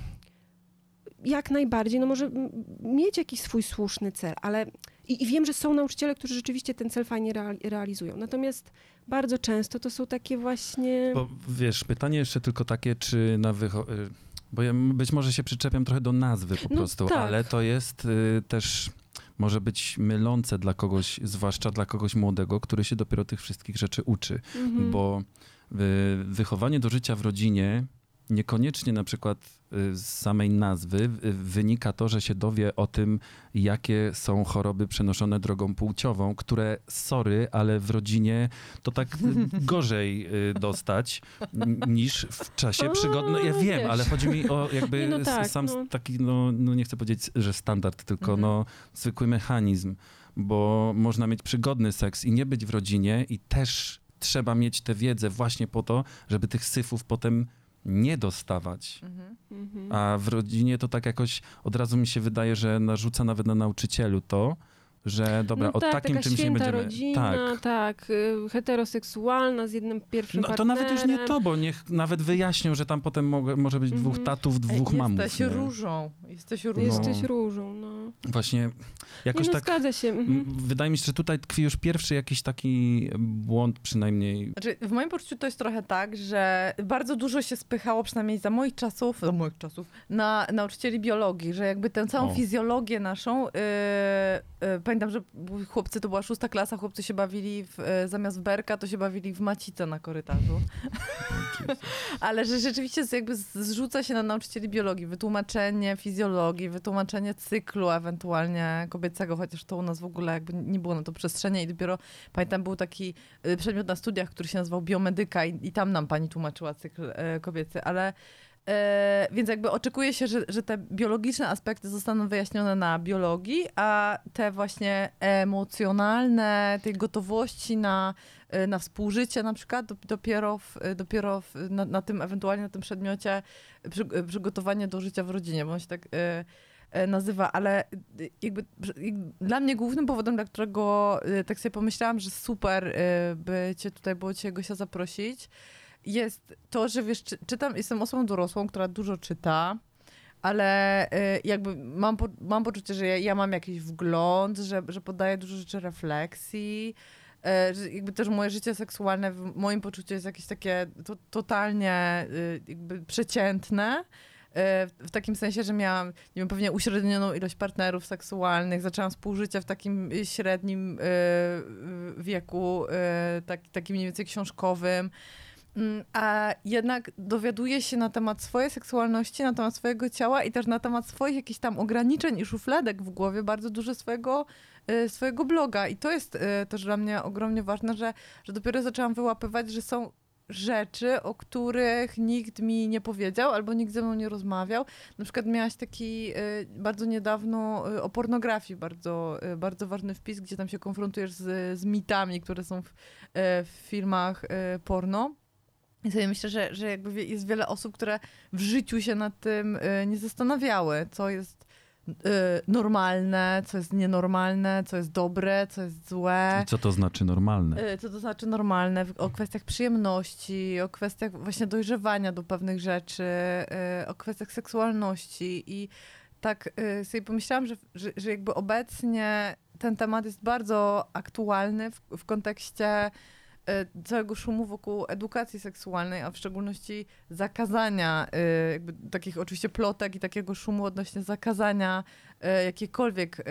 Speaker 4: jak najbardziej, no może mm, mieć jakiś swój słuszny cel, ale i, i wiem, że są nauczyciele, którzy rzeczywiście ten cel fajnie real, realizują. Natomiast bardzo często to są takie właśnie...
Speaker 2: Bo wiesz, pytanie jeszcze tylko takie, czy na wycho- y, Bo ja być może się przyczepiam trochę do nazwy po
Speaker 4: No
Speaker 2: prostu,
Speaker 4: tak.
Speaker 2: ale to jest y, też może być mylące dla kogoś, zwłaszcza dla kogoś młodego, który się dopiero tych wszystkich rzeczy uczy.
Speaker 4: Mhm.
Speaker 2: Bo y, wychowanie do życia w rodzinie niekoniecznie na przykład z samej nazwy y, wynika to, że się dowie o tym, jakie są choroby przenoszone drogą płciową, które, sorry, ale w rodzinie to tak y, gorzej y, dostać niż w czasie przygodnym. No, ja wiem,
Speaker 4: wiesz.
Speaker 2: ale chodzi mi o jakby
Speaker 4: Nie, no tak,
Speaker 2: sam
Speaker 4: no.
Speaker 2: taki, no, no nie chcę powiedzieć, że standard, tylko
Speaker 1: Mhm.
Speaker 2: no zwykły mechanizm, bo można mieć przygodny seks i nie być w rodzinie i też trzeba mieć tę wiedzę właśnie po to, żeby tych syfów potem nie dostawać.
Speaker 1: Mhm.
Speaker 4: Mhm.
Speaker 2: A w rodzinie to tak jakoś od razu mi się wydaje, że narzuca nawet na nauczycielu to, że dobra,
Speaker 4: no
Speaker 2: o
Speaker 4: tak,
Speaker 2: takim
Speaker 4: taka
Speaker 2: czymś nie będziemy.
Speaker 4: rodzina,
Speaker 2: tak.
Speaker 4: tak, y, heteroseksualna z jednym pierwszym
Speaker 2: No to nawet już nie
Speaker 4: partnerem.
Speaker 2: to, bo niech nawet wyjaśnią, że tam potem mogę, może być dwóch
Speaker 4: Mhm.
Speaker 2: tatów, dwóch
Speaker 1: Ej,
Speaker 2: mamów.
Speaker 1: Jesteś
Speaker 2: nie?
Speaker 1: różą. Jesteś różą.
Speaker 4: Jesteś
Speaker 2: No.
Speaker 4: różą, no.
Speaker 2: Właśnie jakoś
Speaker 4: nie, no,
Speaker 2: tak.
Speaker 4: zgadza się. Mhm.
Speaker 2: Wydaje mi się, że tutaj tkwi już pierwszy jakiś taki błąd przynajmniej.
Speaker 1: Znaczy, w moim poczuciu to jest trochę tak, że bardzo dużo się spychało, przynajmniej za moich czasów, za moich czasów, na nauczycieli biologii, że jakby tę całą
Speaker 2: O.
Speaker 1: fizjologię naszą, yy, yy, pamiętam, że chłopcy, to była szósta klasa, chłopcy się bawili w, yy, zamiast w berka, to się bawili w macicę na korytarzu. Ale że rzeczywiście jakby zrzuca się na nauczycieli biologii, wytłumaczenie fizjologii, wytłumaczenie cyklu ewentualnie kobiecego, chociaż to u nas w ogóle jakby nie było na to przestrzeni i dopiero pamiętam był taki y, przedmiot na studiach, który się nazywał biomedyka i, i tam nam pani tłumaczyła cykl e, kobiecy, ale e, więc jakby oczekuje się, że, że te biologiczne aspekty zostaną wyjaśnione na biologii, a te właśnie emocjonalne, tej gotowości na, e, na współżycie na przykład dop- dopiero, w, dopiero w, na, na tym ewentualnie na tym przedmiocie przy, przygotowanie do życia w rodzinie, bo on się tak e, e, nazywa, ale e, jakby dla mnie głównym powodem, dla którego tak sobie pomyślałam, że super by cię tutaj było cię Gosia zaprosić, jest to, że wiesz, czy, czytam, jestem osobą dorosłą, która dużo czyta, ale e, jakby mam, po, mam poczucie, że ja, ja mam jakiś wgląd, że, że podaję dużo rzeczy refleksji, e, że jakby też moje życie seksualne w moim poczuciu jest jakieś takie to, totalnie e, jakby przeciętne. E, W takim sensie, że miałam, nie wiem, pewnie uśrednioną ilość partnerów seksualnych, zaczęłam współżycie w takim średnim e, wieku, e, tak, takim mniej więcej książkowym. Mm, A jednak dowiaduję się na temat swojej seksualności, na temat swojego ciała i też na temat swoich jakichś tam ograniczeń i szufladek w głowie, bardzo dużo swojego, e, swojego bloga. I to jest e, też dla mnie ogromnie ważne, że, że dopiero zaczęłam wyłapywać, że są rzeczy, o których nikt mi nie powiedział albo nikt ze mną nie rozmawiał. Na przykład miałaś taki e, bardzo niedawno o pornografii bardzo, bardzo ważny wpis, gdzie tam się konfrontujesz z, z mitami, które są w, w filmach porno. I sobie myślę, że, że jakby jest wiele osób, które w życiu się nad tym e, nie zastanawiały, co jest e, normalne, co jest nienormalne, co jest dobre, co jest złe.
Speaker 2: I co to znaczy normalne?
Speaker 1: E, Co to znaczy normalne, o kwestiach przyjemności, o kwestiach właśnie dojrzewania do pewnych rzeczy, o kwestiach seksualności i tak sobie pomyślałam, że, że, że jakby obecnie ten temat jest bardzo aktualny w, w kontekście całego szumu wokół edukacji seksualnej, a w szczególności zakazania, e, jakby takich oczywiście plotek i takiego szumu odnośnie zakazania e, jakiejkolwiek e,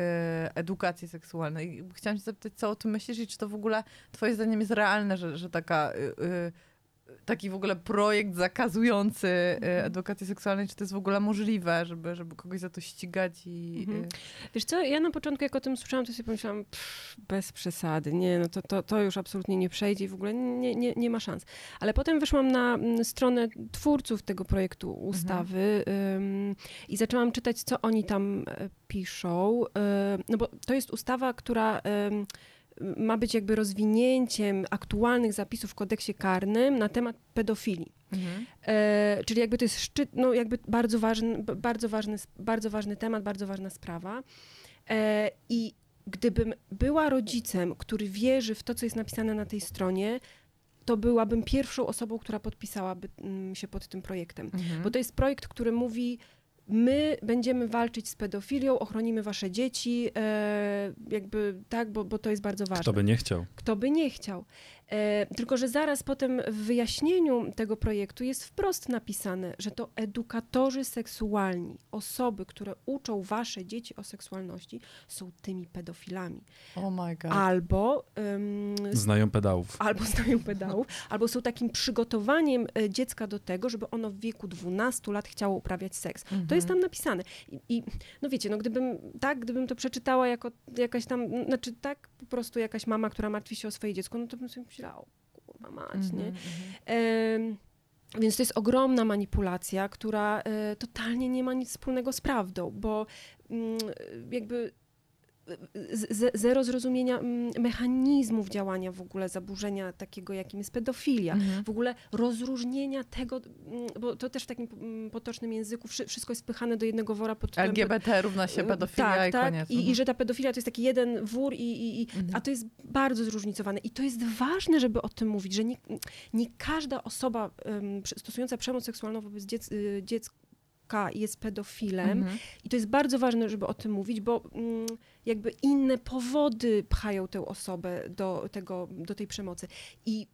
Speaker 1: edukacji seksualnej. Chciałam cię zapytać, co o tym myślisz i czy to w ogóle twoim zdaniem jest realne, że, że taka, taki w ogóle projekt zakazujący y, edukacji seksualnej, czy to jest w ogóle możliwe, żeby, żeby kogoś za to ścigać i...
Speaker 4: Mhm.
Speaker 1: y,
Speaker 4: Wiesz co, ja na początku jak o tym słyszałam, to sobie pomyślałam, pff, bez przesady, nie, no to, to, to już absolutnie nie przejdzie i w ogóle nie, nie, nie ma szans. Ale potem wyszłam na stronę twórców tego projektu ustawy ym, i zaczęłam czytać, co oni tam e, piszą, e, no bo to jest ustawa, która... ym, ma być jakby rozwinięciem aktualnych zapisów w kodeksie karnym na temat pedofilii. E, czyli jakby to jest szczyt, no jakby bardzo ważny, bardzo ważny, bardzo ważny temat, bardzo ważna sprawa. E, I gdybym była rodzicem, który wierzy w to, co jest napisane na tej stronie, to byłabym pierwszą osobą, która podpisałaby mm, się pod tym projektem.
Speaker 1: Mhm.
Speaker 4: Bo to jest projekt, który mówi, my będziemy walczyć z pedofilią, ochronimy wasze dzieci, e, jakby tak, bo, bo to jest bardzo ważne
Speaker 2: Kto by nie chciał?
Speaker 4: kto by nie chciał. E, tylko, że zaraz potem w wyjaśnieniu tego projektu jest wprost napisane, że to edukatorzy seksualni, osoby, które uczą wasze dzieci o seksualności, są tymi pedofilami.
Speaker 1: Oh my god.
Speaker 4: Albo em,
Speaker 2: Znają pedałów.
Speaker 4: albo znają pedałów, albo są takim przygotowaniem e, dziecka do tego, żeby ono w wieku 12 lat chciało uprawiać seks. To jest tam napisane. I, I no wiecie, no gdybym tak, gdybym to przeczytała jako jakaś tam, znaczy tak po prostu jakaś mama, która martwi się o swoje dziecko, no to bym sobie myślała, o kurwa mać, nie? Em, więc to jest ogromna manipulacja, która e, totalnie nie ma nic wspólnego z prawdą, bo mm, jakby zero zrozumienia mm, mechanizmów działania w ogóle zaburzenia takiego, jakim jest pedofilia. W ogóle rozróżnienia tego, mm, bo to też w takim mm, potocznym języku wszy- wszystko jest wpychane do jednego wora pod tytułem
Speaker 1: LGBT równa się pedofilia
Speaker 4: tak,
Speaker 1: i
Speaker 4: tak.
Speaker 1: koniec.
Speaker 4: I, I
Speaker 1: Mhm.
Speaker 4: że ta pedofilia to jest taki jeden wór, i, i, i, a to jest bardzo zróżnicowane. I to jest ważne, żeby o tym mówić, że nie, nie każda osoba um, stosująca przemoc seksualną wobec dziec, y, dziecka jest pedofilem.
Speaker 1: Mhm.
Speaker 4: I to jest bardzo ważne, żeby o tym mówić, bo mm, jakby inne powody pchają tę osobę do, tego, do tej przemocy. I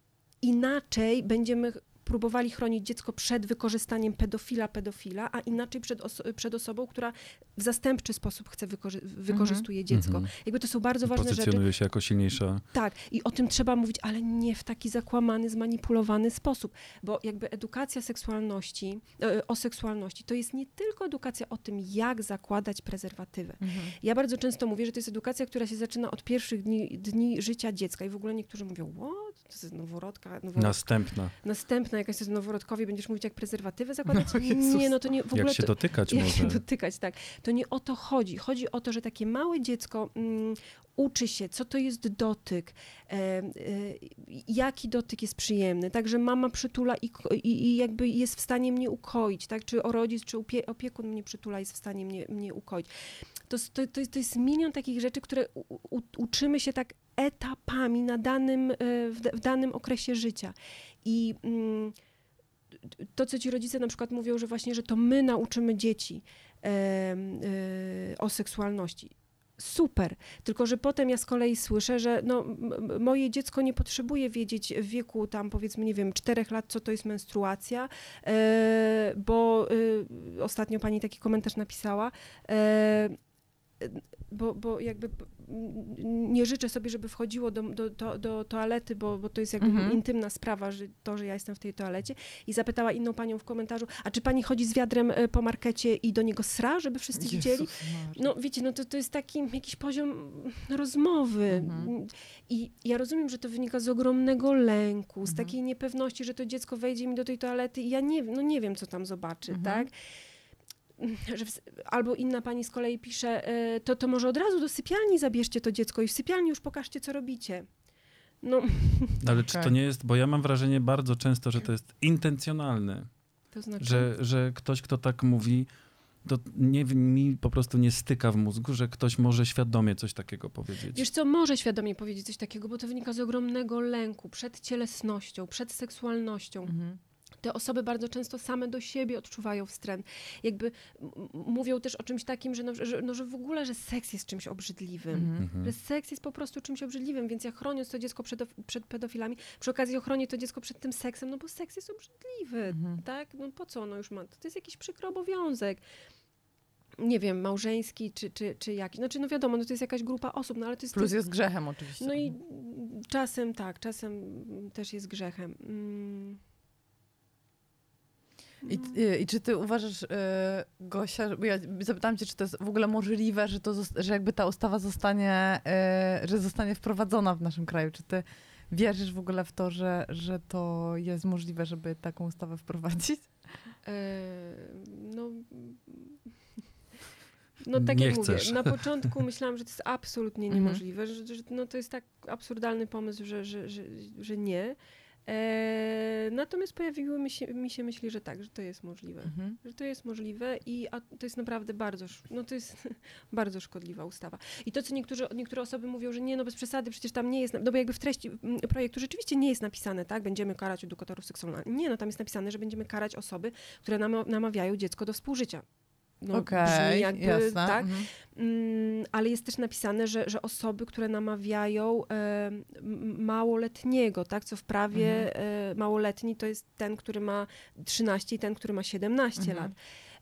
Speaker 4: inaczej będziemy próbowali chronić dziecko przed wykorzystaniem pedofila, pedofila, a inaczej przed, oso- przed osobą, która w zastępczy sposób chce wykorzy- wykorzystuje dziecko.
Speaker 2: Mhm.
Speaker 4: Jakby to są bardzo ważne rzeczy.
Speaker 2: Pozycjonuje się jako silniejsza.
Speaker 4: Tak, i o tym trzeba mówić, ale nie w taki zakłamany, zmanipulowany sposób, bo jakby edukacja seksualności, e, o seksualności to jest nie tylko edukacja o tym, jak zakładać prezerwatywę.
Speaker 1: Mhm.
Speaker 4: Ja bardzo często mówię, że to jest edukacja, która się zaczyna od pierwszych dni, dni życia dziecka i w ogóle niektórzy mówią, what? To jest noworodka, noworodka.
Speaker 2: Następna.
Speaker 4: następna jakaś to jest noworodkowi, będziesz mówić, jak prezerwatywę zakładać?
Speaker 1: No,
Speaker 4: nie, no to nie, w ogóle
Speaker 2: Jak się
Speaker 4: to,
Speaker 2: dotykać
Speaker 4: jak
Speaker 2: może.
Speaker 4: się dotykać, tak. To nie o to chodzi. Chodzi o to, że takie małe dziecko mm, uczy się, co to jest dotyk, e, e, jaki dotyk jest przyjemny, tak, że mama przytula i, i, i jakby jest w stanie mnie ukoić, tak, czy o rodzic, czy opie, opiekun mnie przytula jest w stanie mnie, mnie ukoić. To, to, to, jest, to jest milion takich rzeczy, które u, u, uczymy się tak etapami na danym, e, w, w danym okresie życia. I mm, to, co ci rodzice na przykład mówią, że właśnie, że to my nauczymy dzieci e, o seksualności. Super, tylko że potem ja z kolei słyszę, że no, moje dziecko nie potrzebuje wiedzieć w wieku tam powiedzmy, nie wiem, czterech lat, co to jest menstruacja, e, bo e, ostatnio pani taki komentarz napisała, bo, bo jakby nie życzę sobie, żeby wchodziło do, do, do, do toalety, bo, bo to jest jakby
Speaker 1: Mhm.
Speaker 4: intymna sprawa, że to, że ja jestem w tej toalecie. I zapytała inną panią w komentarzu, a czy pani chodzi z wiadrem e, po markecie i do niego sra, żeby wszyscy widzieli?
Speaker 1: Jezus Maria.
Speaker 4: No wiecie, no to, to jest taki jakiś poziom rozmowy.
Speaker 1: Mhm.
Speaker 4: I ja rozumiem, że to wynika z ogromnego lęku, z
Speaker 1: Mhm.
Speaker 4: takiej niepewności, że to dziecko wejdzie mi do tej toalety i ja nie, no nie wiem, co tam zobaczy,
Speaker 1: Mhm.
Speaker 4: tak? Że w, albo inna pani z kolei pisze, e, to, to może od razu do sypialni zabierzcie to dziecko i w sypialni już pokażcie, co robicie. No,
Speaker 2: Ale czy to
Speaker 1: Okej.
Speaker 2: nie jest, bo ja mam wrażenie bardzo często, że to jest intencjonalne,
Speaker 4: to znaczy...
Speaker 2: że, że ktoś, kto tak mówi, to nie, mi po prostu nie styka w mózgu, że ktoś może świadomie coś takiego powiedzieć.
Speaker 4: Wiesz co, może świadomie powiedzieć coś takiego, bo to wynika z ogromnego lęku przed cielesnością, przed seksualnością.
Speaker 1: Mhm.
Speaker 4: Te osoby bardzo często same do siebie odczuwają wstręt. Jakby mówią też o czymś takim, że, no, że, no, że w ogóle, że seks jest czymś obrzydliwym.
Speaker 1: Mhm.
Speaker 2: Mhm.
Speaker 4: Że seks jest po prostu czymś obrzydliwym, więc ja chroniąc to dziecko przed, przed pedofilami, przy okazji ochronię to dziecko przed tym seksem, no bo seks jest obrzydliwy,
Speaker 1: Mhm.
Speaker 4: tak? No po co ono już ma? To jest jakiś przykry obowiązek. Nie wiem, małżeński czy, czy, czy jakiś. Znaczy, no wiadomo, no to jest jakaś grupa osób, no ale to jest...
Speaker 1: Plus jest grzechem oczywiście.
Speaker 4: No i czasem tak, czasem też jest grzechem. Mm.
Speaker 1: I, i, I czy ty uważasz, y, Gosia, bo ja zapytałam cię, czy to jest w ogóle możliwe, że, to, że jakby ta ustawa zostanie, y, że zostanie wprowadzona w naszym kraju? Czy ty wierzysz w ogóle w to, że, że to jest możliwe, żeby taką ustawę wprowadzić?
Speaker 4: E, no, no tak
Speaker 2: Nie
Speaker 4: jak
Speaker 2: chcesz.
Speaker 4: mówię, na początku myślałam, że to jest absolutnie
Speaker 1: Mhm.
Speaker 4: niemożliwe, że, że no to jest tak absurdalny pomysł, że, że, że, że nie. E, natomiast pojawiły mi się, mi się myśli, że tak, że to jest możliwe.
Speaker 1: Mhm.
Speaker 4: Że to jest możliwe i a to jest naprawdę bardzo, no to jest bardzo szkodliwa ustawa. I to, co niektórzy, niektóre osoby mówią, że nie, no bez przesady, przecież tam nie jest, no bo jakby w treści projektu rzeczywiście nie jest napisane, tak, będziemy karać edukatorów seksualnych. Nie, no tam jest napisane, że będziemy karać osoby, które nama- namawiają dziecko do współżycia. No,
Speaker 1: Okej,
Speaker 4: brzmi jakby,
Speaker 1: jasne.
Speaker 4: tak?
Speaker 1: Mhm.
Speaker 4: Mm, ale jest też napisane, że, że osoby, które namawiają e, małoletniego, tak, co w prawie e, małoletni to jest ten, który ma 13 i ten, który ma 17
Speaker 1: Mhm.
Speaker 4: lat.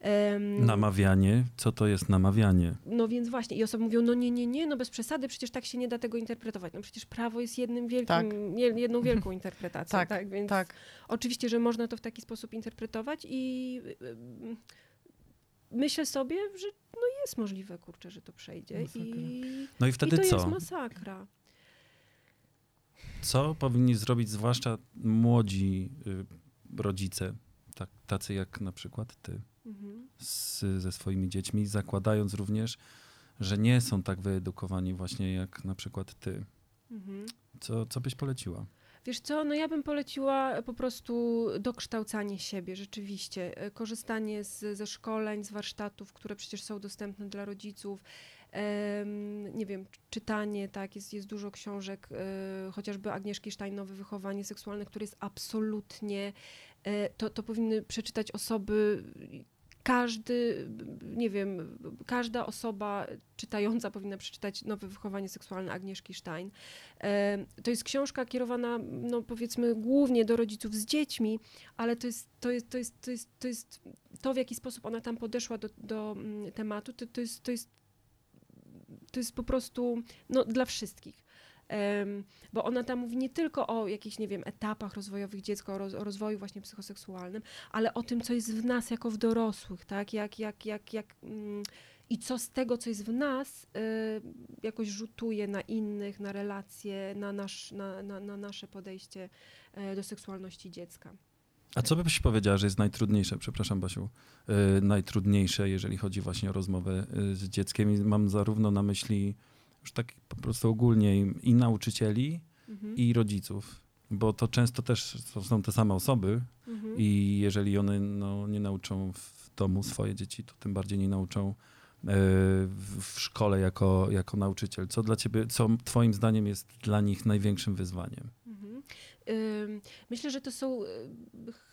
Speaker 4: Em,
Speaker 2: Namawianie, co to jest namawianie?
Speaker 4: no więc właśnie, i osoby mówią, no nie, nie, nie, no bez przesady, przecież tak się nie da tego interpretować. No przecież prawo jest jednym wielkim,
Speaker 1: Tak.
Speaker 4: je- jedną wielką interpretacją,
Speaker 1: Tak,
Speaker 4: tak, Więc
Speaker 1: Tak.
Speaker 4: oczywiście, że można to w taki sposób interpretować i y, y, myślę sobie, że no jest możliwe, kurczę, że to przejdzie
Speaker 1: Masakra.
Speaker 4: i,
Speaker 2: No i
Speaker 4: i
Speaker 2: wtedy
Speaker 4: to
Speaker 2: co?
Speaker 4: jest masakra.
Speaker 2: Co powinni zrobić zwłaszcza młodzi y, rodzice, tak, tacy jak na przykład ty,
Speaker 4: Mhm.
Speaker 2: z, ze swoimi dziećmi, zakładając również, że nie są tak wyedukowani właśnie jak na przykład ty.
Speaker 4: Mhm.
Speaker 2: Co, co byś poleciła?
Speaker 4: Wiesz co, no ja bym poleciła po prostu dokształcanie siebie, rzeczywiście. E, Korzystanie z, ze szkoleń, z warsztatów, które przecież są dostępne dla rodziców. Nie wiem, czytanie, tak, jest, jest dużo książek, e, chociażby Agnieszki Nowe Wychowanie Seksualne, które jest absolutnie, e, to, to powinny przeczytać osoby, każdy, nie wiem, każda osoba czytająca powinna przeczytać Nowe Wychowanie Seksualne Agnieszki Stein. E, To jest książka kierowana, no powiedzmy, głównie do rodziców z dziećmi, ale to jest to, jest, to, jest, to, jest, to, jest to w jaki sposób ona tam podeszła do, do mm, tematu, to, to, jest, to, jest, to jest po prostu no, dla wszystkich. Bo ona tam mówi nie tylko o jakichś, nie wiem, etapach rozwojowych dziecka, o, roz, o rozwoju właśnie psychoseksualnym, ale o tym, co jest w nas jako w dorosłych, tak? Jak, jak, jak, jak, mm, I co z tego, co jest w nas, y, jakoś rzutuje na innych, na relacje, na, nasz, na, na, na nasze podejście e, do seksualności dziecka.
Speaker 2: A co byś powiedziała, że jest najtrudniejsze, przepraszam Basiu, y, najtrudniejsze, jeżeli chodzi właśnie o rozmowę y, z dzieckiem? I mam zarówno na myśli już tak po prostu ogólnie i, nauczycieli,
Speaker 4: Mhm.
Speaker 2: i rodziców, bo to często też są te same osoby
Speaker 4: Mhm.
Speaker 2: i jeżeli one no, nie nauczą w domu swoje dzieci, to tym bardziej nie nauczą e, w, szkole jako, jako nauczyciel. Co dla ciebie, co twoim zdaniem jest dla nich największym wyzwaniem?
Speaker 4: Mhm. Myślę, że to są y,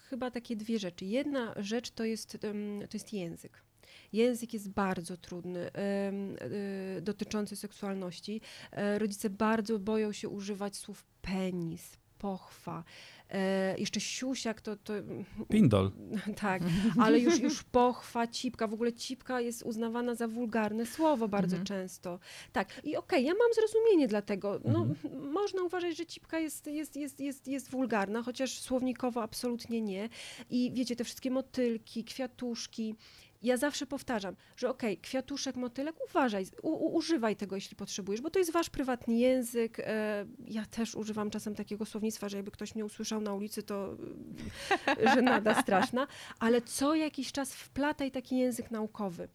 Speaker 4: chyba takie dwie rzeczy. Jedna rzecz to jest, to jest język. Język jest bardzo trudny, y, dotyczący seksualności. E, Rodzice bardzo boją się używać słów penis, pochwa. E, jeszcze siusiak to, to
Speaker 2: Pindol.
Speaker 4: tak, ale już, już pochwa, cipka, w ogóle cipka jest uznawana za wulgarne słowo bardzo
Speaker 1: Mhm.
Speaker 4: często. Tak, i okej, ja mam zrozumienie dla tego. No,
Speaker 2: Mhm.
Speaker 4: Można uważać, że cipka jest, jest, jest, jest, jest wulgarna, chociaż słownikowo absolutnie nie. I wiecie, te wszystkie motylki, kwiatuszki, ja zawsze powtarzam, że okej, kwiatuszek, motylek, uważaj, u, u, używaj tego, jeśli potrzebujesz, bo to jest wasz prywatny język. E, ja też używam czasem takiego słownictwa, że jakby ktoś mnie usłyszał na ulicy, to e, że nada straszna, ale co jakiś czas wplataj taki język naukowy.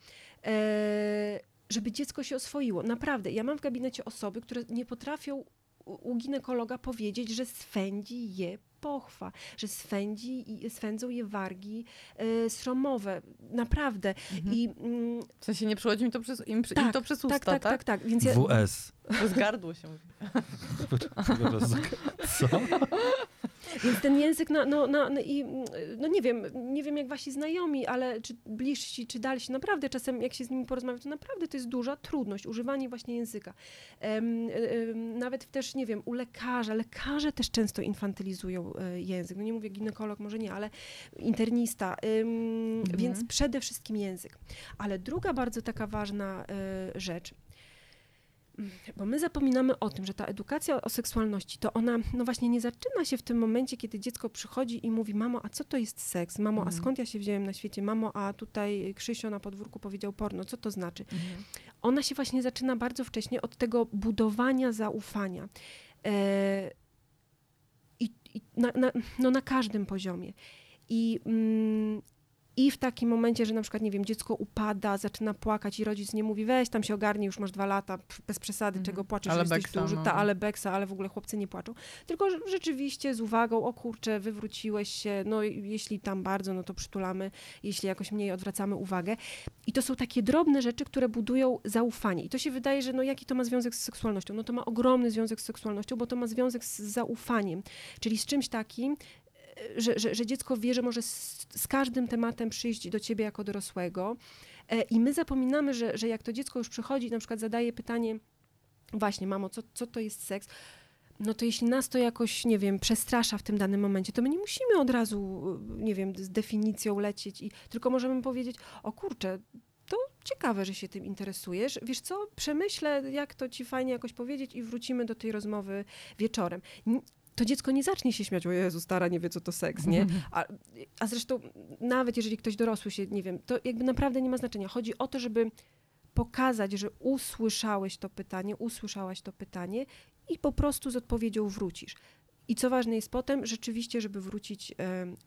Speaker 4: E, żeby dziecko się oswoiło. Naprawdę, ja mam w gabinecie osoby, które nie potrafią u ginekologa powiedzieć, że swędzi je pochwa, że swędzi, i- swędzą je wargi e, sromowe. Naprawdę. I, mm,
Speaker 1: W sensie nie przychodzi mi to przez, im, im
Speaker 4: Tak,
Speaker 1: to przez usta,
Speaker 4: tak, tak, tak, tak. Więc ja,
Speaker 2: WS.
Speaker 1: Przez gardło się mówi.
Speaker 2: Co?
Speaker 4: Więc ten język, no, no, no, no, i, mm, no nie wiem, nie wiem jak wasi znajomi, ale czy bliżsi, czy dalsi, naprawdę czasem jak się z nimi porozmawia, to naprawdę to jest duża trudność, używanie właśnie języka. Em, em, nawet też, nie wiem, u lekarza, lekarze też często infantylizują e, język, no nie mówię ginekolog, może nie, ale internista, em, więc przede wszystkim język. Ale druga bardzo taka ważna e, rzecz, bo my zapominamy o tym, że ta edukacja o seksualności, to ona, no właśnie nie zaczyna się w tym momencie, kiedy dziecko przychodzi i mówi, mamo, a co to jest seks? Mamo, a
Speaker 1: Mhm.
Speaker 4: skąd ja się wziąłem na świecie? Mamo, a tutaj Krzysio na podwórku powiedział porno, co to znaczy?
Speaker 1: Mhm.
Speaker 4: Ona się właśnie zaczyna bardzo wcześnie od tego budowania zaufania. E, na, na, no na każdym poziomie. I, mm, I w takim momencie, że na przykład, nie wiem, dziecko upada, zaczyna płakać i rodzic nie mówi, weź tam się ogarnij, już masz dwa lata, bez przesady,
Speaker 1: Mhm.
Speaker 4: czego płaczesz,
Speaker 1: Ale
Speaker 4: jesteś
Speaker 1: beksa,
Speaker 4: duży,
Speaker 1: no.
Speaker 4: ta, ale beksa, ale w ogóle chłopcy nie płaczą. Tylko rzeczywiście z uwagą, o kurczę, wywróciłeś się, no jeśli tam bardzo, no to przytulamy, jeśli jakoś mniej odwracamy uwagę. I to są takie drobne rzeczy, które budują zaufanie. I to się wydaje, że no jaki to ma związek z seksualnością? No to ma ogromny związek z seksualnością, bo to ma związek z zaufaniem, czyli z czymś takim, że, że, że dziecko wie, że może z, z każdym tematem przyjść do ciebie jako dorosłego E, I my zapominamy, że, że jak to dziecko już przychodzi, na przykład zadaje pytanie, właśnie, mamo, co, co to jest seks? No to jeśli nas to jakoś, nie wiem, przestrasza w tym danym momencie, to my nie musimy od razu, nie wiem, z definicją lecieć, i tylko możemy powiedzieć, o kurczę, to ciekawe, że się tym interesujesz. Wiesz co, przemyślę, jak to ci fajnie jakoś powiedzieć i wrócimy do tej rozmowy wieczorem. To dziecko nie zacznie się śmiać, o Jezu, stara nie wie, co to seks, nie? A, a zresztą nawet jeżeli ktoś dorosły się, nie wiem, to jakby naprawdę nie ma znaczenia. Chodzi o to, żeby pokazać, że usłyszałeś to pytanie, usłyszałaś to pytanie i po prostu z odpowiedzią wrócisz. I co ważne jest potem, rzeczywiście, żeby wrócić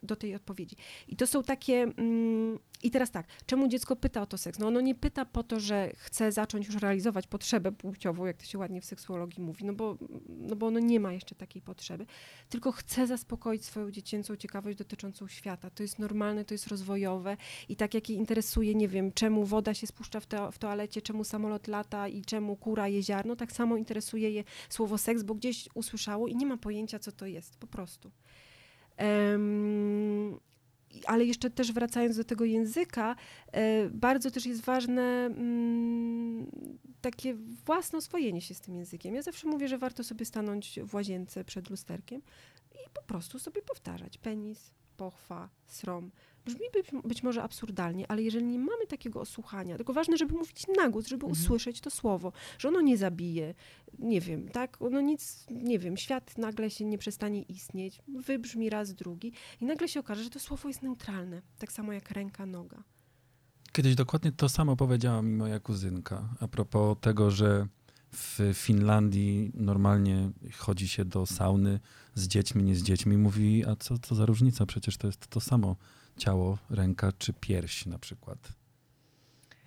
Speaker 4: do tej odpowiedzi. I to są takie. Mm, I teraz tak, czemu dziecko pyta o to seks? No ono nie pyta po to, że chce zacząć już realizować potrzebę płciową, jak to się ładnie w seksuologii mówi, no bo, no bo ono nie ma jeszcze takiej potrzeby, tylko chce zaspokoić swoją dziecięcą ciekawość dotyczącą świata. To jest normalne, to jest rozwojowe i tak jak je interesuje, nie wiem, czemu woda się spuszcza w, to, w toalecie, czemu samolot lata i czemu kura je ziarno, tak samo interesuje je słowo seks, bo gdzieś usłyszało i nie ma pojęcia, co to jest, po prostu. I- ale jeszcze też wracając do tego języka, e, bardzo też jest ważne mm, takie własne oswojenie się z tym językiem. Ja zawsze mówię, że warto sobie stanąć w łazience przed lusterkiem i po prostu sobie powtarzać penis, pochwa, srom. Brzmi być, być może absurdalnie, ale jeżeli nie mamy takiego osłuchania, tylko ważne, żeby mówić na głos, żeby usłyszeć to słowo, że ono nie zabije, nie wiem, tak, ono nic, nie wiem, świat nagle się nie przestanie istnieć, wybrzmi raz, drugi i nagle się okaże, że to słowo jest neutralne, tak samo jak ręka, noga.
Speaker 2: Kiedyś dokładnie to samo powiedziała mi moja kuzynka a propos tego, że w Finlandii normalnie chodzi się do sauny z dziećmi, nie z dziećmi. Mówi, a co to za różnica? Przecież to jest to samo ciało, ręka czy pierś na przykład.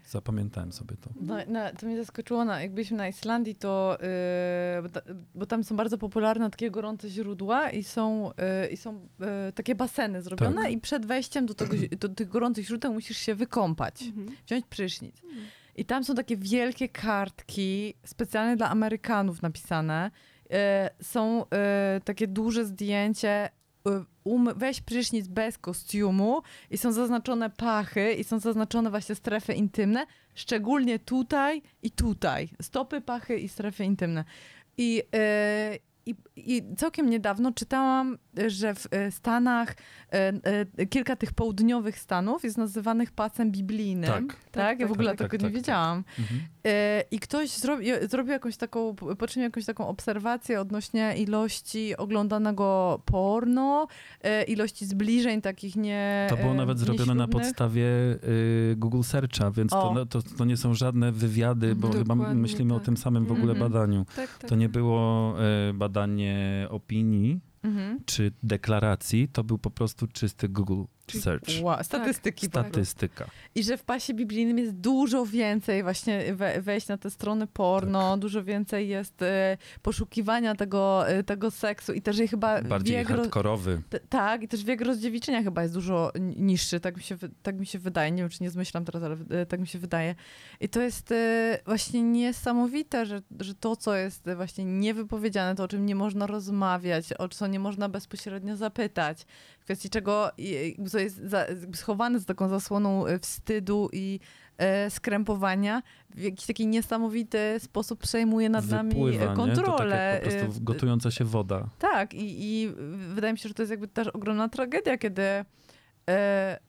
Speaker 2: Zapamiętałem sobie to.
Speaker 1: No, no, to mnie zaskoczyło, no, jak byliśmy na Islandii, to, yy, bo, ta, bo tam są bardzo popularne takie gorące źródła i są, yy, i są yy, takie baseny zrobione
Speaker 2: Tak.
Speaker 1: i przed wejściem do, tego, do tych gorących źródeł musisz się wykąpać,
Speaker 4: Mhm.
Speaker 1: wziąć prysznic. I tam są takie wielkie kartki, specjalnie dla Amerykanów napisane. Yy, są yy, takie duże zdjęcie, yy, um, weź prysznic bez kostiumu i są zaznaczone pachy i są zaznaczone właśnie strefy intymne, szczególnie tutaj i tutaj. Stopy, pachy i strefy intymne. I, yy, i, I całkiem niedawno czytałam, że w e, Stanach e, e, kilka tych południowych stanów jest nazywanych pasem biblijnym.
Speaker 2: Tak.
Speaker 1: Tak, ja w
Speaker 4: tak,
Speaker 1: ogóle
Speaker 2: tak,
Speaker 1: tego
Speaker 2: tak,
Speaker 1: nie
Speaker 2: tak, tak.
Speaker 1: wiedziałam.
Speaker 2: Mhm.
Speaker 1: I ktoś zrobi, zrobił jakąś taką, poczynił jakąś taką obserwację odnośnie ilości oglądanego porno, ilości zbliżeń takich nie
Speaker 2: To było nawet zrobione na podstawie Google Searcha, więc to, to, to nie są żadne wywiady, bo
Speaker 4: Mhm.
Speaker 2: chyba
Speaker 4: Dokładnie
Speaker 2: myślimy o
Speaker 4: tak.
Speaker 2: tym samym w ogóle
Speaker 1: Mhm.
Speaker 2: badaniu.
Speaker 4: Tak, tak.
Speaker 2: To nie było y, badanie opinii
Speaker 1: Mhm.
Speaker 2: czy deklaracji, to był po prostu czysty Google Search.
Speaker 1: Wow, statystyki. prostu.
Speaker 2: Statystyka.
Speaker 1: I że w pasie biblijnym jest dużo więcej właśnie we, wejść na te strony porno,
Speaker 2: Tak.
Speaker 1: dużo więcej jest e, poszukiwania tego, e, tego seksu i też chyba
Speaker 2: Bardziej
Speaker 1: wiek, roz-
Speaker 2: hardkorowy.
Speaker 1: t- tak, i też wiek rozdziewiczenia chyba jest dużo ni- niższy, tak mi, się, tak mi się wydaje, nie wiem czy nie zmyślam teraz, ale e, tak mi się wydaje. I to jest właśnie niesamowite, że, że to, co jest właśnie niewypowiedziane, to o czym nie można rozmawiać, o co nie można bezpośrednio zapytać, kwestii czego co jest za, schowane za taką zasłoną e, wstydu i e, skrępowania, w jakiś taki niesamowity sposób przejmuje nad nami
Speaker 2: Wypływa,
Speaker 1: e,
Speaker 2: nie? To tak
Speaker 1: kontrolę.
Speaker 2: po
Speaker 1: e,
Speaker 2: prostu gotująca się woda.
Speaker 1: tak, i, i wydaje mi się, że to jest jakby też ogromna tragedia, kiedy e,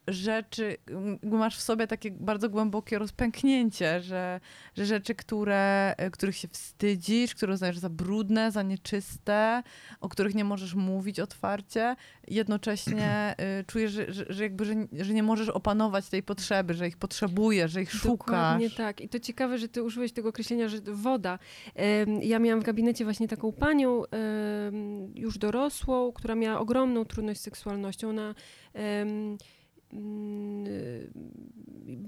Speaker 1: rzeczy, m, masz w sobie takie bardzo głębokie rozpęknięcie, że, że rzeczy, które, e, których się wstydzisz, które uznajesz za brudne, za nieczyste, o których nie możesz mówić otwarcie, jednocześnie e, czujesz, że, że, że jakby, że, że nie możesz opanować tej potrzeby, że ich potrzebujesz, że ich szukasz.
Speaker 4: Dokładnie tak. I to ciekawe, że ty użyłeś tego określenia, że woda. Ja miałam w gabinecie właśnie taką panią, już dorosłą, która miała ogromną trudność z seksualnością. Ona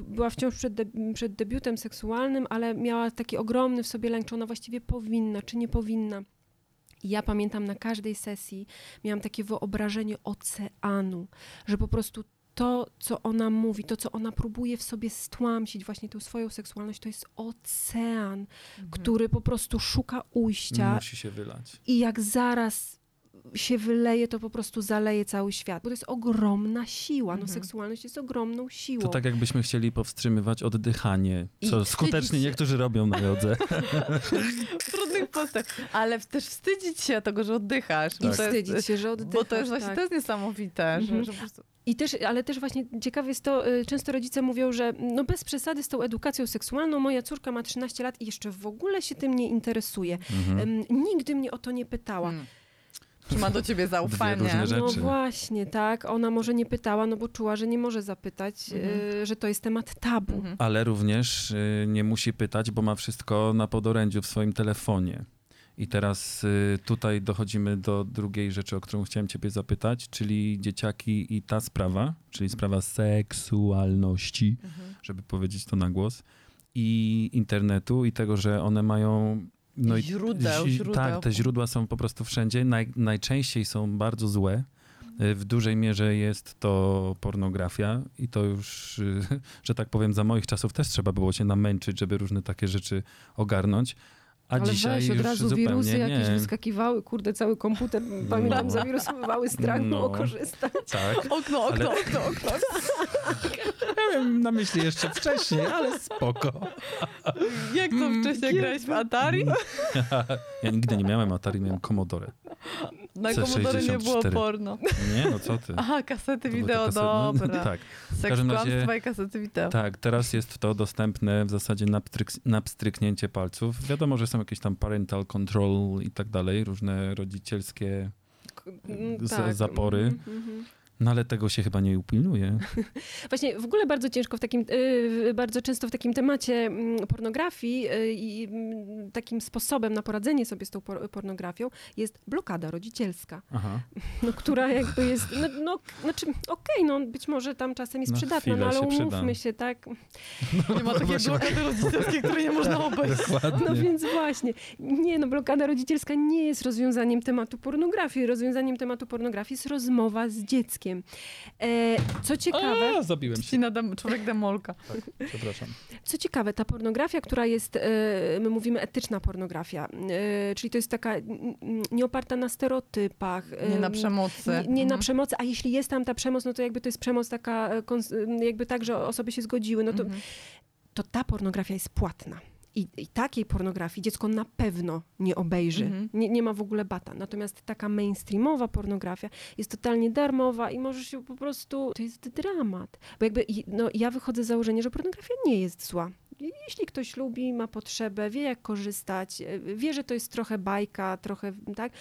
Speaker 4: była wciąż przed, de- przed debiutem seksualnym, ale miała taki ogromny w sobie lęk, czy ona właściwie powinna, czy nie powinna. I ja pamiętam na każdej sesji miałam takie wyobrażenie oceanu, że po prostu to, co ona mówi, to, co ona próbuje w sobie stłamsić, właśnie tą swoją seksualność, to jest ocean,
Speaker 1: Mhm.
Speaker 4: który po prostu szuka ujścia
Speaker 2: Musi się wylać.
Speaker 4: i jak zaraz się wyleje, to po prostu zaleje cały świat. Bo to jest ogromna siła. No,
Speaker 1: Mhm.
Speaker 4: seksualność jest ogromną siłą.
Speaker 2: To tak jakbyśmy chcieli powstrzymywać oddychanie,
Speaker 1: I
Speaker 2: co
Speaker 1: wstydzić
Speaker 2: skutecznie niektórzy robią na jodze.
Speaker 1: w trudnych postach. Ale też wstydzić się tego, że oddychasz.
Speaker 4: I
Speaker 1: to jest-
Speaker 4: wstydzić się, że oddychasz.
Speaker 1: Bo to jest właśnie
Speaker 4: tak.
Speaker 1: to jest niesamowite,
Speaker 4: Mhm.
Speaker 1: że, że po prostu...
Speaker 4: I też, ale też właśnie ciekawe jest to, y, często rodzice mówią, że no bez przesady z tą edukacją seksualną, moja córka ma 13 lat i jeszcze w ogóle się tym nie interesuje.
Speaker 2: Mhm.
Speaker 4: Nigdy mnie o to nie pytała.
Speaker 1: Mm. Czy ma do ciebie zaufanie?
Speaker 2: różne rzeczy.
Speaker 4: No właśnie, tak. Ona może nie pytała, no bo czuła, że nie może zapytać,
Speaker 1: Mhm.
Speaker 4: y, że to jest temat tabu.
Speaker 1: Mhm.
Speaker 2: Ale również y, nie musi pytać, bo ma wszystko na podorędziu w swoim telefonie. I teraz y, tutaj dochodzimy do drugiej rzeczy, o którą chciałem ciebie zapytać, czyli dzieciaki i ta sprawa, czyli sprawa seksualności,
Speaker 1: Mhm.
Speaker 2: żeby powiedzieć to na głos, i internetu i tego, że one mają... No i
Speaker 1: Źródeł, źródeł.
Speaker 2: Tak, te źródła są po prostu wszędzie. Naj, najczęściej są bardzo złe. Y, W dużej mierze jest to pornografia i to już, y, że tak powiem, za moich czasów też trzeba było się namęczyć, żeby różne takie rzeczy ogarnąć. A
Speaker 4: Ale
Speaker 2: dzisiaj
Speaker 4: weź, od razu wirusy
Speaker 2: nie.
Speaker 4: jakieś wyskakiwały, kurde, cały komputer, pamiętam,
Speaker 2: No.
Speaker 4: zawirusowywały strach było
Speaker 2: No.
Speaker 4: korzystać.
Speaker 2: Tak.
Speaker 1: Okno, okno,
Speaker 2: Ale-
Speaker 1: okno, okno.
Speaker 2: Ja miałem na myśli jeszcze wcześniej, ale spoko.
Speaker 1: Jak to wcześniej grałeś w Atari?
Speaker 2: Ja nigdy nie miałem Atari, miałem Commodore.
Speaker 1: Na
Speaker 2: C64.
Speaker 1: Commodore nie było porno.
Speaker 2: Nie, no co ty.
Speaker 1: Aha, kasety
Speaker 2: To
Speaker 1: wideo,
Speaker 2: kasety- no,
Speaker 1: dobra.
Speaker 2: tak.
Speaker 1: Seks,
Speaker 2: każdym razie-
Speaker 1: kłamstwa i kasety wideo.
Speaker 2: Tak, teraz jest to dostępne w zasadzie na, pstryk, na pstryknięcie palców. Wiadomo, że są jakieś tam parental control i tak dalej, różne rodzicielskie,
Speaker 4: Mm,
Speaker 2: Z- zapory.
Speaker 4: Mhm, mhm.
Speaker 2: No ale tego się chyba nie upilnuje.
Speaker 4: Właśnie w ogóle bardzo ciężko w takim, y, bardzo często w takim temacie mm, pornografii y, i mm, takim sposobem na poradzenie sobie z tą por- pornografią jest blokada rodzicielska,
Speaker 2: Aha.
Speaker 4: no, która jakby jest, no, no znaczy okej, no być może tam czasem jest
Speaker 2: Na
Speaker 4: przydatna, no ale
Speaker 2: się
Speaker 4: umówmy
Speaker 2: przyda.
Speaker 4: się, tak?
Speaker 1: Nie ma takiej
Speaker 2: Właśnie-
Speaker 1: blokady rodzicielskiej, której nie można obejść.
Speaker 2: Dokładnie.
Speaker 4: No więc właśnie, nie no, blokada rodzicielska nie jest rozwiązaniem tematu pornografii. Rozwiązaniem tematu pornografii jest rozmowa z dzieckiem. E, co ciekawe,
Speaker 2: A, zabiłem się.
Speaker 1: Dem, człowiek demolka.
Speaker 2: Przepraszam.
Speaker 4: Co ciekawe, ta pornografia, która jest, e, my mówimy etyczna pornografia, e, czyli to jest taka nieoparta na stereotypach. e,
Speaker 1: Nie na przemocy.
Speaker 4: Nie, nie na
Speaker 1: Mhm.
Speaker 4: przemocy, a jeśli jest tam ta przemoc, no to jakby to jest przemoc taka, e, jakby tak, że osoby się zgodziły, no to,
Speaker 1: Mhm.
Speaker 4: to ta pornografia jest płatna. I, I takiej pornografii dziecko na pewno nie obejrzy.
Speaker 1: Mhm.
Speaker 4: Nie, nie ma w ogóle bata. Natomiast taka mainstreamowa pornografia jest totalnie darmowa i możesz się po prostu... To jest dramat. Bo jakby no, ja wychodzę z założenia, że pornografia nie jest zła. Jeśli ktoś lubi, ma potrzebę, wie jak korzystać, e, wie, że to jest trochę bajka, trochę tak,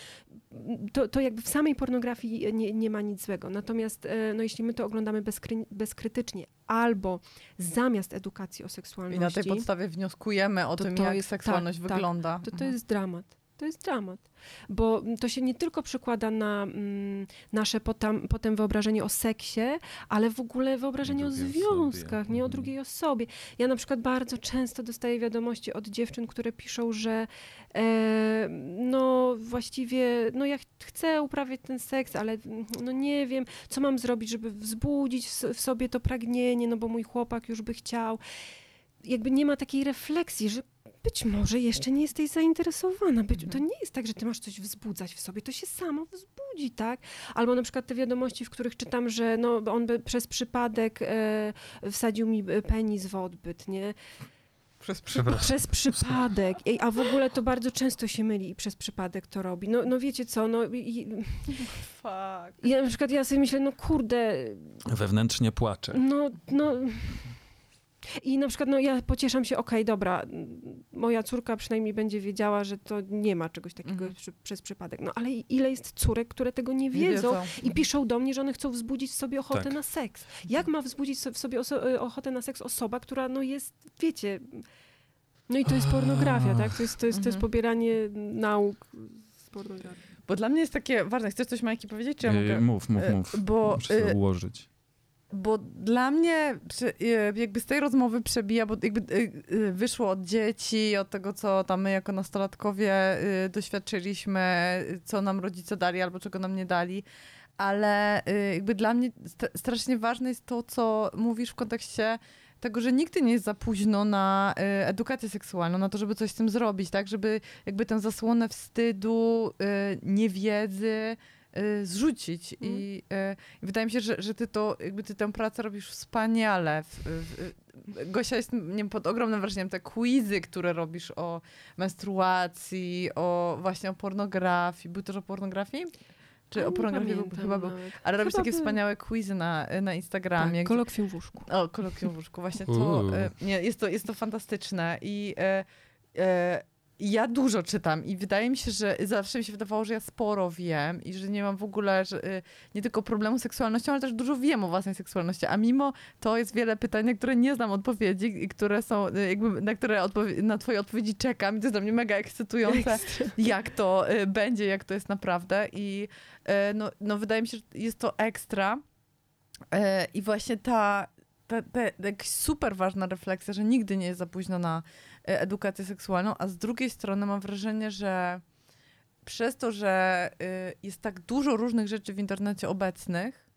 Speaker 4: to, to jakby w samej pornografii nie, nie ma nic złego. Natomiast e, no, jeśli my to oglądamy bezkry, bezkrytycznie albo zamiast edukacji o
Speaker 1: I
Speaker 4: seksualności,
Speaker 1: na tej podstawie wnioskujemy o
Speaker 4: To
Speaker 1: tym,
Speaker 4: to
Speaker 1: jak
Speaker 4: jest-
Speaker 1: seksualność
Speaker 4: tak, tak.
Speaker 1: wygląda.
Speaker 4: to to
Speaker 1: Mhm.
Speaker 4: jest dramat. To jest dramat, bo to się nie tylko przekłada na mm, nasze potem, potem wyobrażenie o seksie, ale w ogóle wyobrażenie o związkach,
Speaker 2: osobie.
Speaker 4: nie o
Speaker 2: Mhm.
Speaker 4: drugiej osobie. Ja na przykład bardzo często dostaję wiadomości od dziewczyn, które piszą, że e, no właściwie, no ja ch- chcę uprawiać ten seks, ale mm, no nie wiem, co mam zrobić, żeby wzbudzić w sobie to pragnienie, no bo mój chłopak już by chciał. Jakby nie ma takiej refleksji, że być może jeszcze nie jesteś zainteresowana. Być, to nie jest tak, że ty masz coś wzbudzać w sobie, to się samo wzbudzi, tak? Albo na przykład te wiadomości, w których czytam, że no, on by przez przypadek e, wsadził mi e, penis w odbyt, nie?
Speaker 1: Przez
Speaker 4: Przez przypadek. Ej, a w ogóle to bardzo często się myli i przez przypadek to robi. No, no wiecie co, no i,
Speaker 1: Fuck.
Speaker 4: i ja na przykład ja sobie myślę, no kurde,
Speaker 2: Wewnętrznie płaczę.
Speaker 4: no, no. I na przykład, no ja pocieszam się, okej, dobra, moja córka przynajmniej będzie wiedziała, że to nie ma czegoś takiego
Speaker 1: Mhm.
Speaker 4: przy, przez przypadek. No ale ile jest córek, które tego nie
Speaker 1: Nie
Speaker 4: wiedzą,
Speaker 1: wiedzą.
Speaker 4: i piszą do mnie, że one chcą wzbudzić w sobie ochotę
Speaker 2: Tak.
Speaker 4: na seks. Jak ma wzbudzić so- w sobie oso- y, ochotę na seks osoba, która no jest, wiecie... No i to jest pornografia, tak? To jest, to jest, to jest
Speaker 1: Mhm.
Speaker 4: pobieranie nauk z pornografii.
Speaker 1: Bo dla mnie jest takie ważne. Chcesz coś, Majki, powiedzieć? Czy ja
Speaker 2: Yy,
Speaker 1: mogę?
Speaker 2: mów, mów,
Speaker 1: E,
Speaker 2: mów.
Speaker 1: bo,
Speaker 2: Muszę
Speaker 1: e,
Speaker 2: ułożyć.
Speaker 1: Bo dla mnie e, jakby z tej rozmowy przebija, bo jakby e, e, wyszło od dzieci, od tego, co tam my jako nastolatkowie doświadczyliśmy, co nam rodzice dali albo czego nam nie dali. Ale jakby dla mnie st- strasznie ważne jest to, co mówisz w kontekście tego, że nigdy nie jest za późno na edukację seksualną, na to, żeby coś z tym zrobić, tak? Żeby jakby tę zasłonę wstydu, niewiedzy y, zrzucić.
Speaker 4: Mhm.
Speaker 1: I, y, I wydaje mi się, że, że ty to, jakby ty tę pracę robisz wspaniale. W, w, Gosia jest nie wiem, pod ogromnym wrażeniem te quizy, które robisz o menstruacji, o właśnie o pornografii. Był też o pornografii? Czy o pornografii był,
Speaker 4: pamiętam
Speaker 1: chyba był. Ale robisz takie
Speaker 4: był.
Speaker 1: wspaniałe quizy na, na Instagramie.
Speaker 4: Tak, kolokwium w łóżku.
Speaker 1: o, kolokwium w łóżku, właśnie to, e, nie, jest to, jest to fantastyczne i e, e, ja dużo czytam i wydaje mi się, że zawsze mi się wydawało, że ja sporo wiem i że nie mam w ogóle że, e, nie tylko problemu z seksualnością, ale też dużo wiem o własnej seksualności, a mimo to jest wiele pytań, na które nie znam odpowiedzi i które są, e, jakby, na które na twoje odpowiedzi czekam i to jest dla mnie mega ekscytujące jak to y, będzie, jak to jest naprawdę. I y, no, no wydaje mi się, że jest to ekstra. Y, I właśnie ta, ta, ta jakaś super ważna refleksja, że nigdy nie jest za późno na y, edukację seksualną, a z drugiej strony mam wrażenie, że przez to, że y, jest tak dużo różnych rzeczy w internecie obecnych,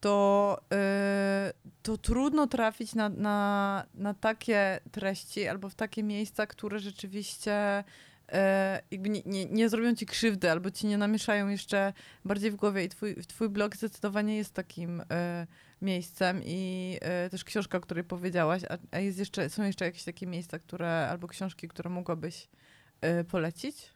Speaker 1: to, y, to trudno trafić na, na, na takie treści albo w takie miejsca, które rzeczywiście e, jakby nie, nie, nie zrobią ci krzywdy albo ci nie namieszają jeszcze bardziej w głowie i twój, twój blog zdecydowanie jest takim e, miejscem i e, też książka, o której powiedziałaś, a, a jest jeszcze, są jeszcze jakieś takie miejsca, które, albo książki, które mogłabyś e, polecić?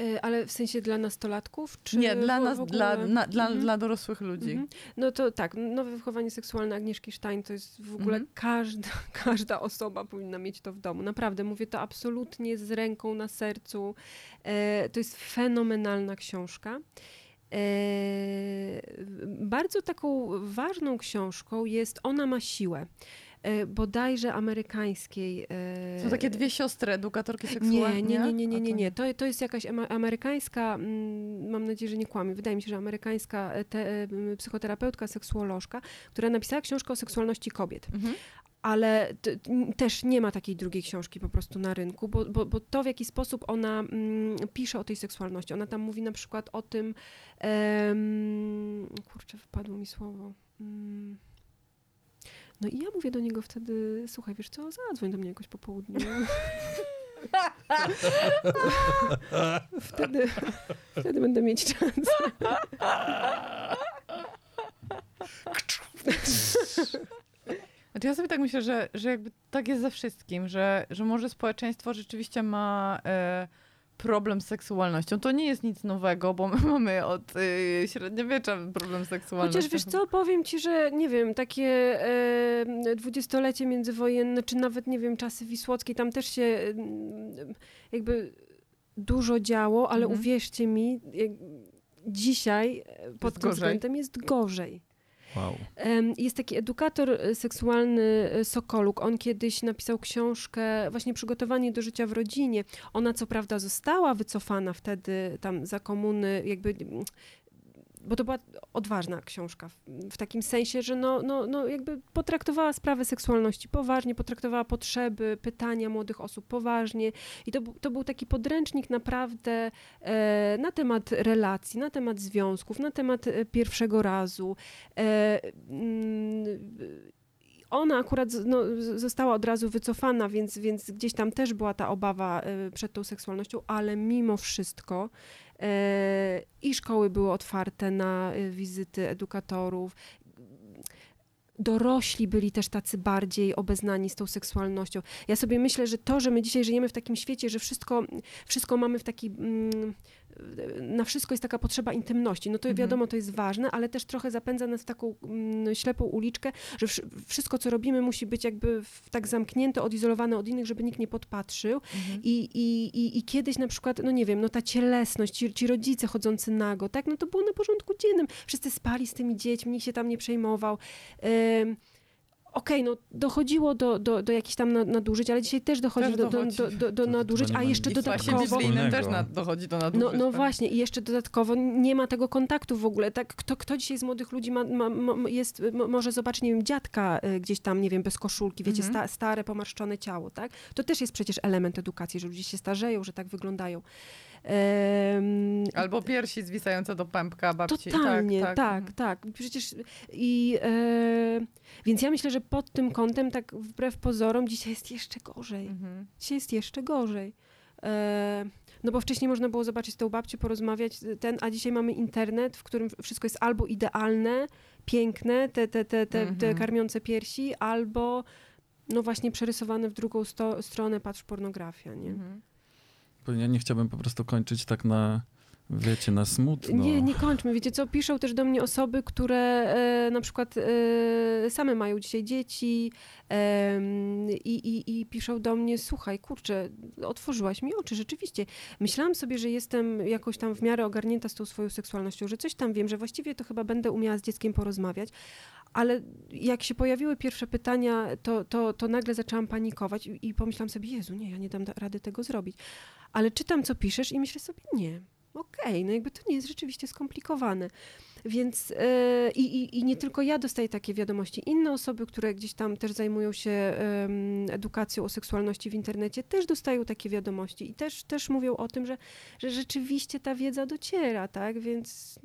Speaker 4: E, Ale w sensie dla nastolatków? Czy
Speaker 1: nie, dla nas, dla, na, dla,
Speaker 4: Mhm.
Speaker 1: dla dorosłych ludzi.
Speaker 4: Mhm. No to tak, nowe wychowanie seksualne Agnieszki Stein to jest w ogóle
Speaker 1: Mhm.
Speaker 4: każda, każda osoba powinna mieć to w domu. Naprawdę, mówię to absolutnie z ręką na sercu. E, to jest fenomenalna książka. E, bardzo taką ważną książką jest Ona ma siłę. E, bodajże amerykańskiej. E,
Speaker 1: Są takie dwie siostry, edukatorki seksualne.
Speaker 4: nie, nie, nie, nie, nie, nie,
Speaker 1: to
Speaker 4: nie. To, to jest jakaś amerykańska, mm, mam nadzieję, że nie kłamie, wydaje mi się, że amerykańska e, te, psychoterapeutka, seksuolożka, która napisała książkę o seksualności kobiet.
Speaker 1: Mhm.
Speaker 4: Ale też nie ma takiej drugiej książki po prostu na rynku, bo, bo, bo to w jaki sposób ona mm, pisze o tej seksualności. Ona tam mówi na przykład o tym, kurczę, wypadło mi słowo. Mm. No i ja mówię do niego wtedy, słuchaj, wiesz co, zadzwoń do mnie jakoś po południu. wtedy, wtedy będę mieć czas.
Speaker 1: Znaczy ja sobie tak myślę, że, że jakby tak jest ze wszystkim, że, że może społeczeństwo rzeczywiście ma e, problem z seksualnością. To nie jest nic nowego, bo my mamy od e, średniowiecza problem z seksualnością.
Speaker 4: Chociaż wiesz co, powiem ci, że nie wiem, takie e, dwudziestolecie międzywojenne, czy nawet nie wiem, czasy Wisłockiej, tam też się mm, jakby dużo działo, ale
Speaker 1: Mhm.
Speaker 4: uwierzcie mi, dzisiaj e, pod
Speaker 1: gorzej.
Speaker 4: względem jest gorzej.
Speaker 2: Wow.
Speaker 4: Jest taki edukator e, seksualny e, Sokoluk. On kiedyś napisał książkę właśnie Przygotowanie do życia w rodzinie. Ona co prawda została wycofana wtedy tam za komuny, jakby bo to była odważna książka w, w takim sensie, że no, no, no jakby potraktowała sprawę seksualności poważnie, potraktowała potrzeby, pytania młodych osób poważnie i to, to był taki podręcznik naprawdę e, na temat relacji, na temat związków, na temat e, pierwszego razu. E, mm, ona akurat no, została od razu wycofana, więc, więc gdzieś tam też była ta obawa e, przed tą seksualnością, ale mimo wszystko i szkoły były otwarte na e, wizyty edukatorów. Dorośli byli też tacy bardziej obeznani z tą seksualnością. Ja sobie myślę, że to, że my dzisiaj żyjemy w takim świecie, że wszystko, wszystko mamy w taki. Na wszystko jest taka potrzeba intymności. No to
Speaker 1: Mhm.
Speaker 4: wiadomo, to jest ważne, ale też trochę zapędza nas w taką mm, ślepą uliczkę, że wsz- wszystko, co robimy, musi być jakby w, tak zamknięte, odizolowane od innych, żeby nikt nie podpatrzył.
Speaker 1: Mhm.
Speaker 4: I, i, i, I kiedyś na przykład, no nie wiem, no ta cielesność, ci, ci rodzice chodzący nago, tak, no to było na porządku dziennym. Wszyscy spali z tymi dziećmi, nikt się tam nie przejmował. Ym, Okej, no dochodziło do, do, do jakichś tam na- nadużyć, ale dzisiaj też dochodzi
Speaker 1: Też
Speaker 4: do, do,
Speaker 1: dochodzi.
Speaker 4: do, do, do nadużyć, a jeszcze
Speaker 1: I właśnie
Speaker 4: dodatkowo...
Speaker 1: biblijnym też na, dochodzi do
Speaker 4: No,
Speaker 1: nadużyć.
Speaker 4: no
Speaker 1: tak.
Speaker 4: właśnie, i jeszcze dodatkowo nie ma tego kontaktu w ogóle. Tak, kto, kto dzisiaj z młodych ludzi ma, ma, ma, jest, mo- może zobaczyć, nie wiem, dziadka y, gdzieś tam, nie wiem, bez koszulki, wiecie,
Speaker 1: Mhm.
Speaker 4: sta, stare, pomarszczone ciało, tak? To też jest przecież element edukacji, że ludzie się starzeją, że tak wyglądają.
Speaker 1: Albo piersi zwisające do pępka babci.
Speaker 4: Totalnie, tak,
Speaker 1: tak.
Speaker 4: tak. Przecież i e, więc ja myślę, że pod tym kątem, tak wbrew pozorom, dzisiaj jest jeszcze gorzej.
Speaker 1: Mhm.
Speaker 4: Dzisiaj jest jeszcze gorzej. E, No bo wcześniej można było zobaczyć tą babcię, porozmawiać, ten, a dzisiaj mamy internet, w którym wszystko jest albo idealne, piękne, te, te, te, te, te
Speaker 1: Mhm.
Speaker 4: karmiące piersi, albo no właśnie przerysowane w drugą sto, stronę, patrz pornografia, nie?
Speaker 1: Mhm.
Speaker 2: Ja nie chciałbym po prostu kończyć tak na, wiecie, na smutno.
Speaker 4: Nie, nie kończmy. Wiecie co, piszą też do mnie osoby, które e, na przykład e, same mają dzisiaj dzieci em, i, i, piszą do mnie, słuchaj, kurczę, otworzyłaś mi oczy, rzeczywiście. Myślałam sobie, że jestem jakoś tam w miarę ogarnięta z tą swoją seksualnością, że coś tam wiem, że właściwie to chyba będę umiała z dzieckiem porozmawiać, ale jak się pojawiły pierwsze pytania, to, to, to nagle zaczęłam panikować i, i pomyślałam sobie, Jezu, nie, ja nie dam da- rady tego zrobić. Ale czytam, co piszesz i myślę sobie, nie, okej, no jakby to nie jest rzeczywiście skomplikowane. Więc e, i, i, nie tylko ja dostaję takie wiadomości, inne osoby, które gdzieś tam też zajmują się edukacją o seksualności w internecie, też dostają takie wiadomości i też, też mówią o tym, że, że rzeczywiście ta wiedza dociera, tak? Więc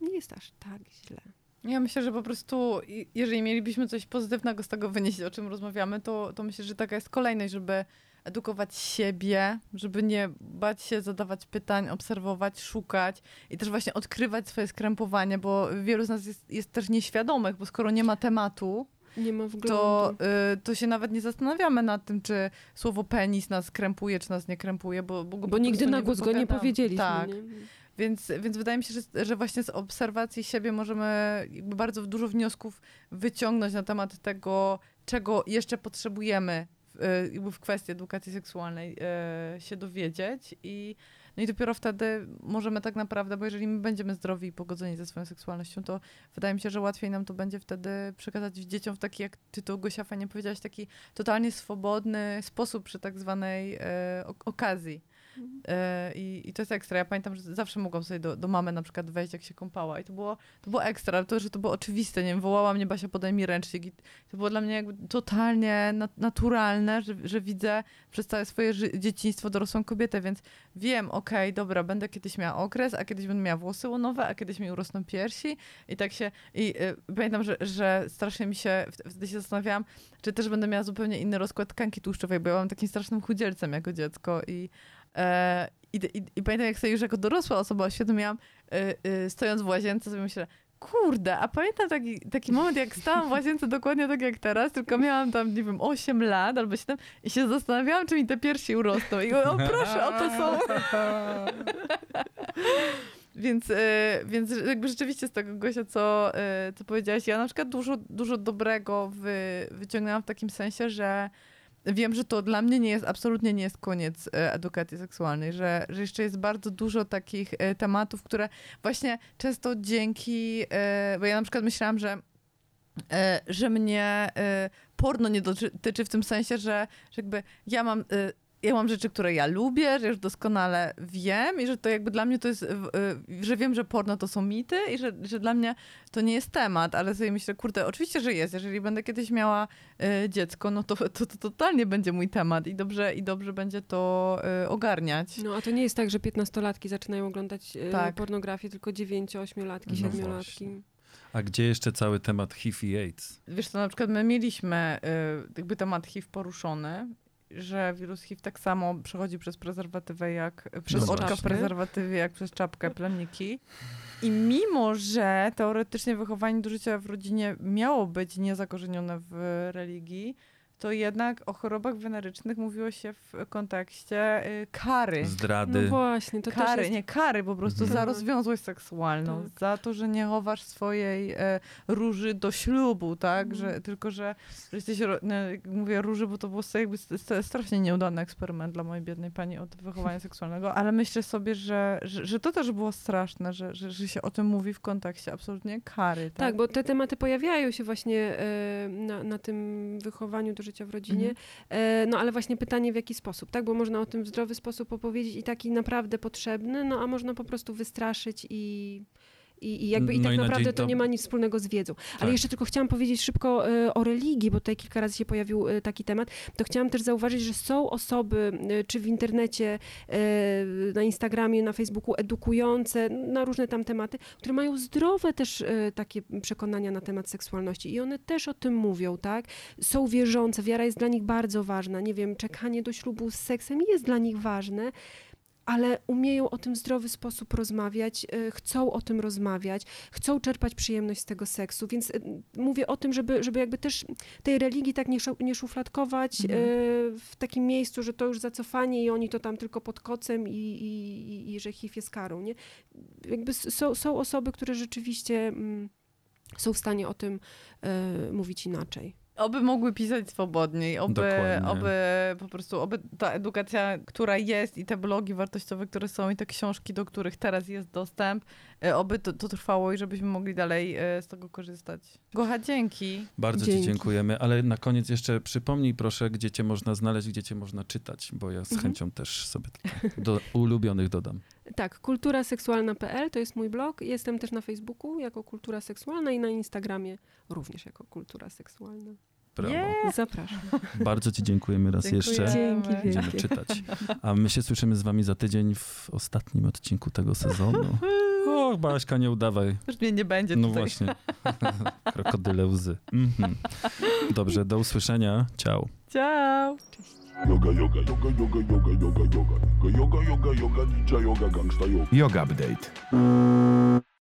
Speaker 4: nie jest aż tak źle.
Speaker 1: Ja myślę, że po prostu, jeżeli mielibyśmy coś pozytywnego z tego wynieść, o czym rozmawiamy, to, to myślę, że taka jest kolejność, żeby edukować siebie, żeby nie bać się zadawać pytań, obserwować, szukać i też właśnie odkrywać swoje skrępowanie, bo wielu z nas jest, jest też nieświadomych, bo skoro nie ma tematu,
Speaker 4: Nie ma wglądu.
Speaker 1: to, y, to się nawet nie zastanawiamy nad tym, czy słowo penis nas krępuje, czy nas nie krępuje, bo, bo,
Speaker 4: Bo nigdy na głos go nie powiedzieliśmy.
Speaker 1: Tak.
Speaker 4: Nie?
Speaker 1: Więc, więc wydaje mi się, że, że właśnie z obserwacji siebie możemy bardzo dużo wniosków wyciągnąć na temat tego, czego jeszcze potrzebujemy e, w kwestii edukacji seksualnej e, się dowiedzieć i no i dopiero wtedy możemy tak naprawdę, bo jeżeli my będziemy zdrowi i pogodzeni ze swoją seksualnością, to wydaje mi się, że łatwiej nam to będzie wtedy przekazać dzieciom w taki, jak ty to Gosia fajnie powiedziałaś, taki totalnie swobodny sposób przy tak zwanej e, ok- okazji. E, I, I to jest ekstra. Ja pamiętam, że zawsze mogłam sobie do, do mamy na przykład wejść, jak się kąpała. I to było, to było ekstra. To, że to było oczywiste. Nie wiem, wołała mnie Basia, podaj mi ręcznik. I to było dla mnie jakby totalnie nat- naturalne, że, że widzę przez całe swoje dzieciństwo dorosłą kobietę, więc wiem, okej, dobra, będę kiedyś miała okres, a kiedyś będę miała włosy łonowe, a kiedyś mi urosną piersi. I tak się... I y, pamiętam, że, że strasznie mi się... wt- Wtedy się zastanawiałam, czy też będę miała zupełnie inny rozkład tkanki tłuszczowej, bo ja byłam takim strasznym chudzielcem jako dziecko i i, i, I pamiętam, jak sobie już jako dorosła osoba uświadomiłam, e, e, stojąc w łazience, sobie myślę, kurde, a pamiętam taki, taki moment, jak stałam w łazience dokładnie tak jak teraz, tylko miałam tam, nie wiem, 8 lat albo 7 i się zastanawiałam, czy mi te piersi urosną. I o proszę, oto są. Więc, e, więc jakby rzeczywiście z tego, Gosia, co, e, co powiedziałaś, ja na przykład dużo, dużo dobrego wy, wyciągnęłam w takim sensie, że wiem, że to dla mnie nie jest, absolutnie nie jest koniec e, edukacji seksualnej, że, że jeszcze jest bardzo dużo takich e, tematów, które właśnie często dzięki, e, bo ja na przykład myślałam, że że mnie porno nie dotyczy w tym sensie, że, że jakby ja mam, ja mam rzeczy, które ja lubię, że już doskonale wiem i że to jakby dla mnie to jest, e, że wiem, że porno to są mity i że, że dla mnie to nie jest temat, ale sobie myślę, kurde, oczywiście, że jest. Jeżeli będę kiedyś miała e, dziecko, no to, to, to totalnie będzie mój temat i dobrze, i dobrze będzie to e, ogarniać.
Speaker 4: No a to nie jest tak, że piętnastolatki zaczynają oglądać
Speaker 1: Tak.
Speaker 4: pornografię, tylko dziewięcio, ośmiolatki,
Speaker 2: No
Speaker 4: siedmiolatki.
Speaker 2: właśnie. A gdzie jeszcze cały temat HIV i AIDS?
Speaker 1: Wiesz co, na przykład my mieliśmy y, jakby temat HIV poruszony, że wirus HIV tak samo przechodzi przez prezerwatywę jak, przez
Speaker 2: No
Speaker 1: oczka w prezerwatywie, jak przez czapkę plemniki. I mimo, że teoretycznie wychowanie do życia w rodzinie miało być niezakorzenione w religii, to jednak o chorobach wenerycznych mówiło się w kontekście y, kary.
Speaker 4: No
Speaker 2: Zdrady.
Speaker 4: właśnie, to
Speaker 1: kary,
Speaker 4: też jest...
Speaker 1: nie kary, po prostu
Speaker 2: Mhm.
Speaker 1: za rozwiązłość seksualną,
Speaker 4: Tak.
Speaker 1: za to, że nie chowasz swojej e, róży do ślubu, tak,
Speaker 4: Mhm.
Speaker 1: że tylko, że, że jesteś, no, mówię róży, bo to był jakby st- st- strasznie nieudany eksperyment dla mojej biednej pani od wychowania seksualnego, ale myślę sobie, że, że, że to też było straszne, że, że, że się o tym mówi w kontekście absolutnie kary, tak.
Speaker 4: Tak, bo te tematy pojawiają się właśnie e, na, na tym wychowaniu do życia w rodzinie.
Speaker 1: Mhm.
Speaker 4: E, no ale właśnie pytanie w jaki sposób, tak? Bo można o tym w zdrowy sposób opowiedzieć i taki naprawdę potrzebny, no a można po prostu wystraszyć i... I, I jakby i
Speaker 2: No
Speaker 4: tak
Speaker 2: i na
Speaker 4: naprawdę to nie ma nic wspólnego z wiedzą. Ale
Speaker 2: Tak.
Speaker 4: jeszcze tylko chciałam powiedzieć szybko e, o religii, bo tutaj kilka razy się pojawił e, taki temat. To chciałam też zauważyć, że są osoby, e, czy w internecie, na Instagramie, na Facebooku, edukujące na różne tam tematy, które mają zdrowe też takie przekonania na temat seksualności. I one też o tym mówią, tak? Są wierzące, wiara jest dla nich bardzo ważna. Nie wiem, czekanie do ślubu z seksem jest dla nich ważne. Ale umieją o tym w zdrowy sposób rozmawiać, y, chcą o tym rozmawiać, chcą czerpać przyjemność z tego seksu, więc y, mówię o tym, żeby, żeby jakby też tej religii tak nie, szu- nie szufladkować
Speaker 1: Mhm.
Speaker 4: y, w takim miejscu, że to już zacofanie i oni to tam tylko pod kocem i, i, i, że HIV jest karą, nie? Jakby są, są osoby, które rzeczywiście mm, są w stanie o tym y, mówić inaczej.
Speaker 1: Oby mogły pisać swobodniej, oby,
Speaker 2: Dokładnie.
Speaker 1: oby po prostu, oby ta edukacja, która jest i te blogi wartościowe, które są i te książki, do których teraz jest dostęp, e, oby to, to trwało i żebyśmy mogli dalej e, z tego korzystać. Gocha, dzięki.
Speaker 2: Bardzo Ci
Speaker 4: Dzięki.
Speaker 2: dziękujemy, ale na koniec jeszcze przypomnij proszę, gdzie Cię można znaleźć, gdzie Cię można czytać, bo ja z
Speaker 4: Mhm.
Speaker 2: chęcią też sobie do ulubionych dodam.
Speaker 4: Tak, kulturaseksualna.pl to jest mój blog. Jestem też na Facebooku jako Kultura Seksualna i na Instagramie również jako Kultura Seksualna.
Speaker 2: Brawo.
Speaker 1: Yeah.
Speaker 4: Zapraszam.
Speaker 2: Bardzo Ci dziękujemy raz jeszcze.
Speaker 4: Dzięki wielkie.
Speaker 2: Będziemy czytać. A my się słyszymy z Wami za tydzień w ostatnim odcinku tego sezonu. Och, Baśka, nie udawaj.
Speaker 1: Już mnie nie będzie
Speaker 2: No
Speaker 1: tutaj.
Speaker 2: właśnie. Krokodyle łzy. Mhm. Dobrze, do usłyszenia. Ciao.
Speaker 1: Ciao.
Speaker 3: Yoga, yoga, yoga, yoga, yoga, yoga, yoga. Yoga, yoga, yoga, ninja yoga, gangsta yoga.
Speaker 5: Yoga Update.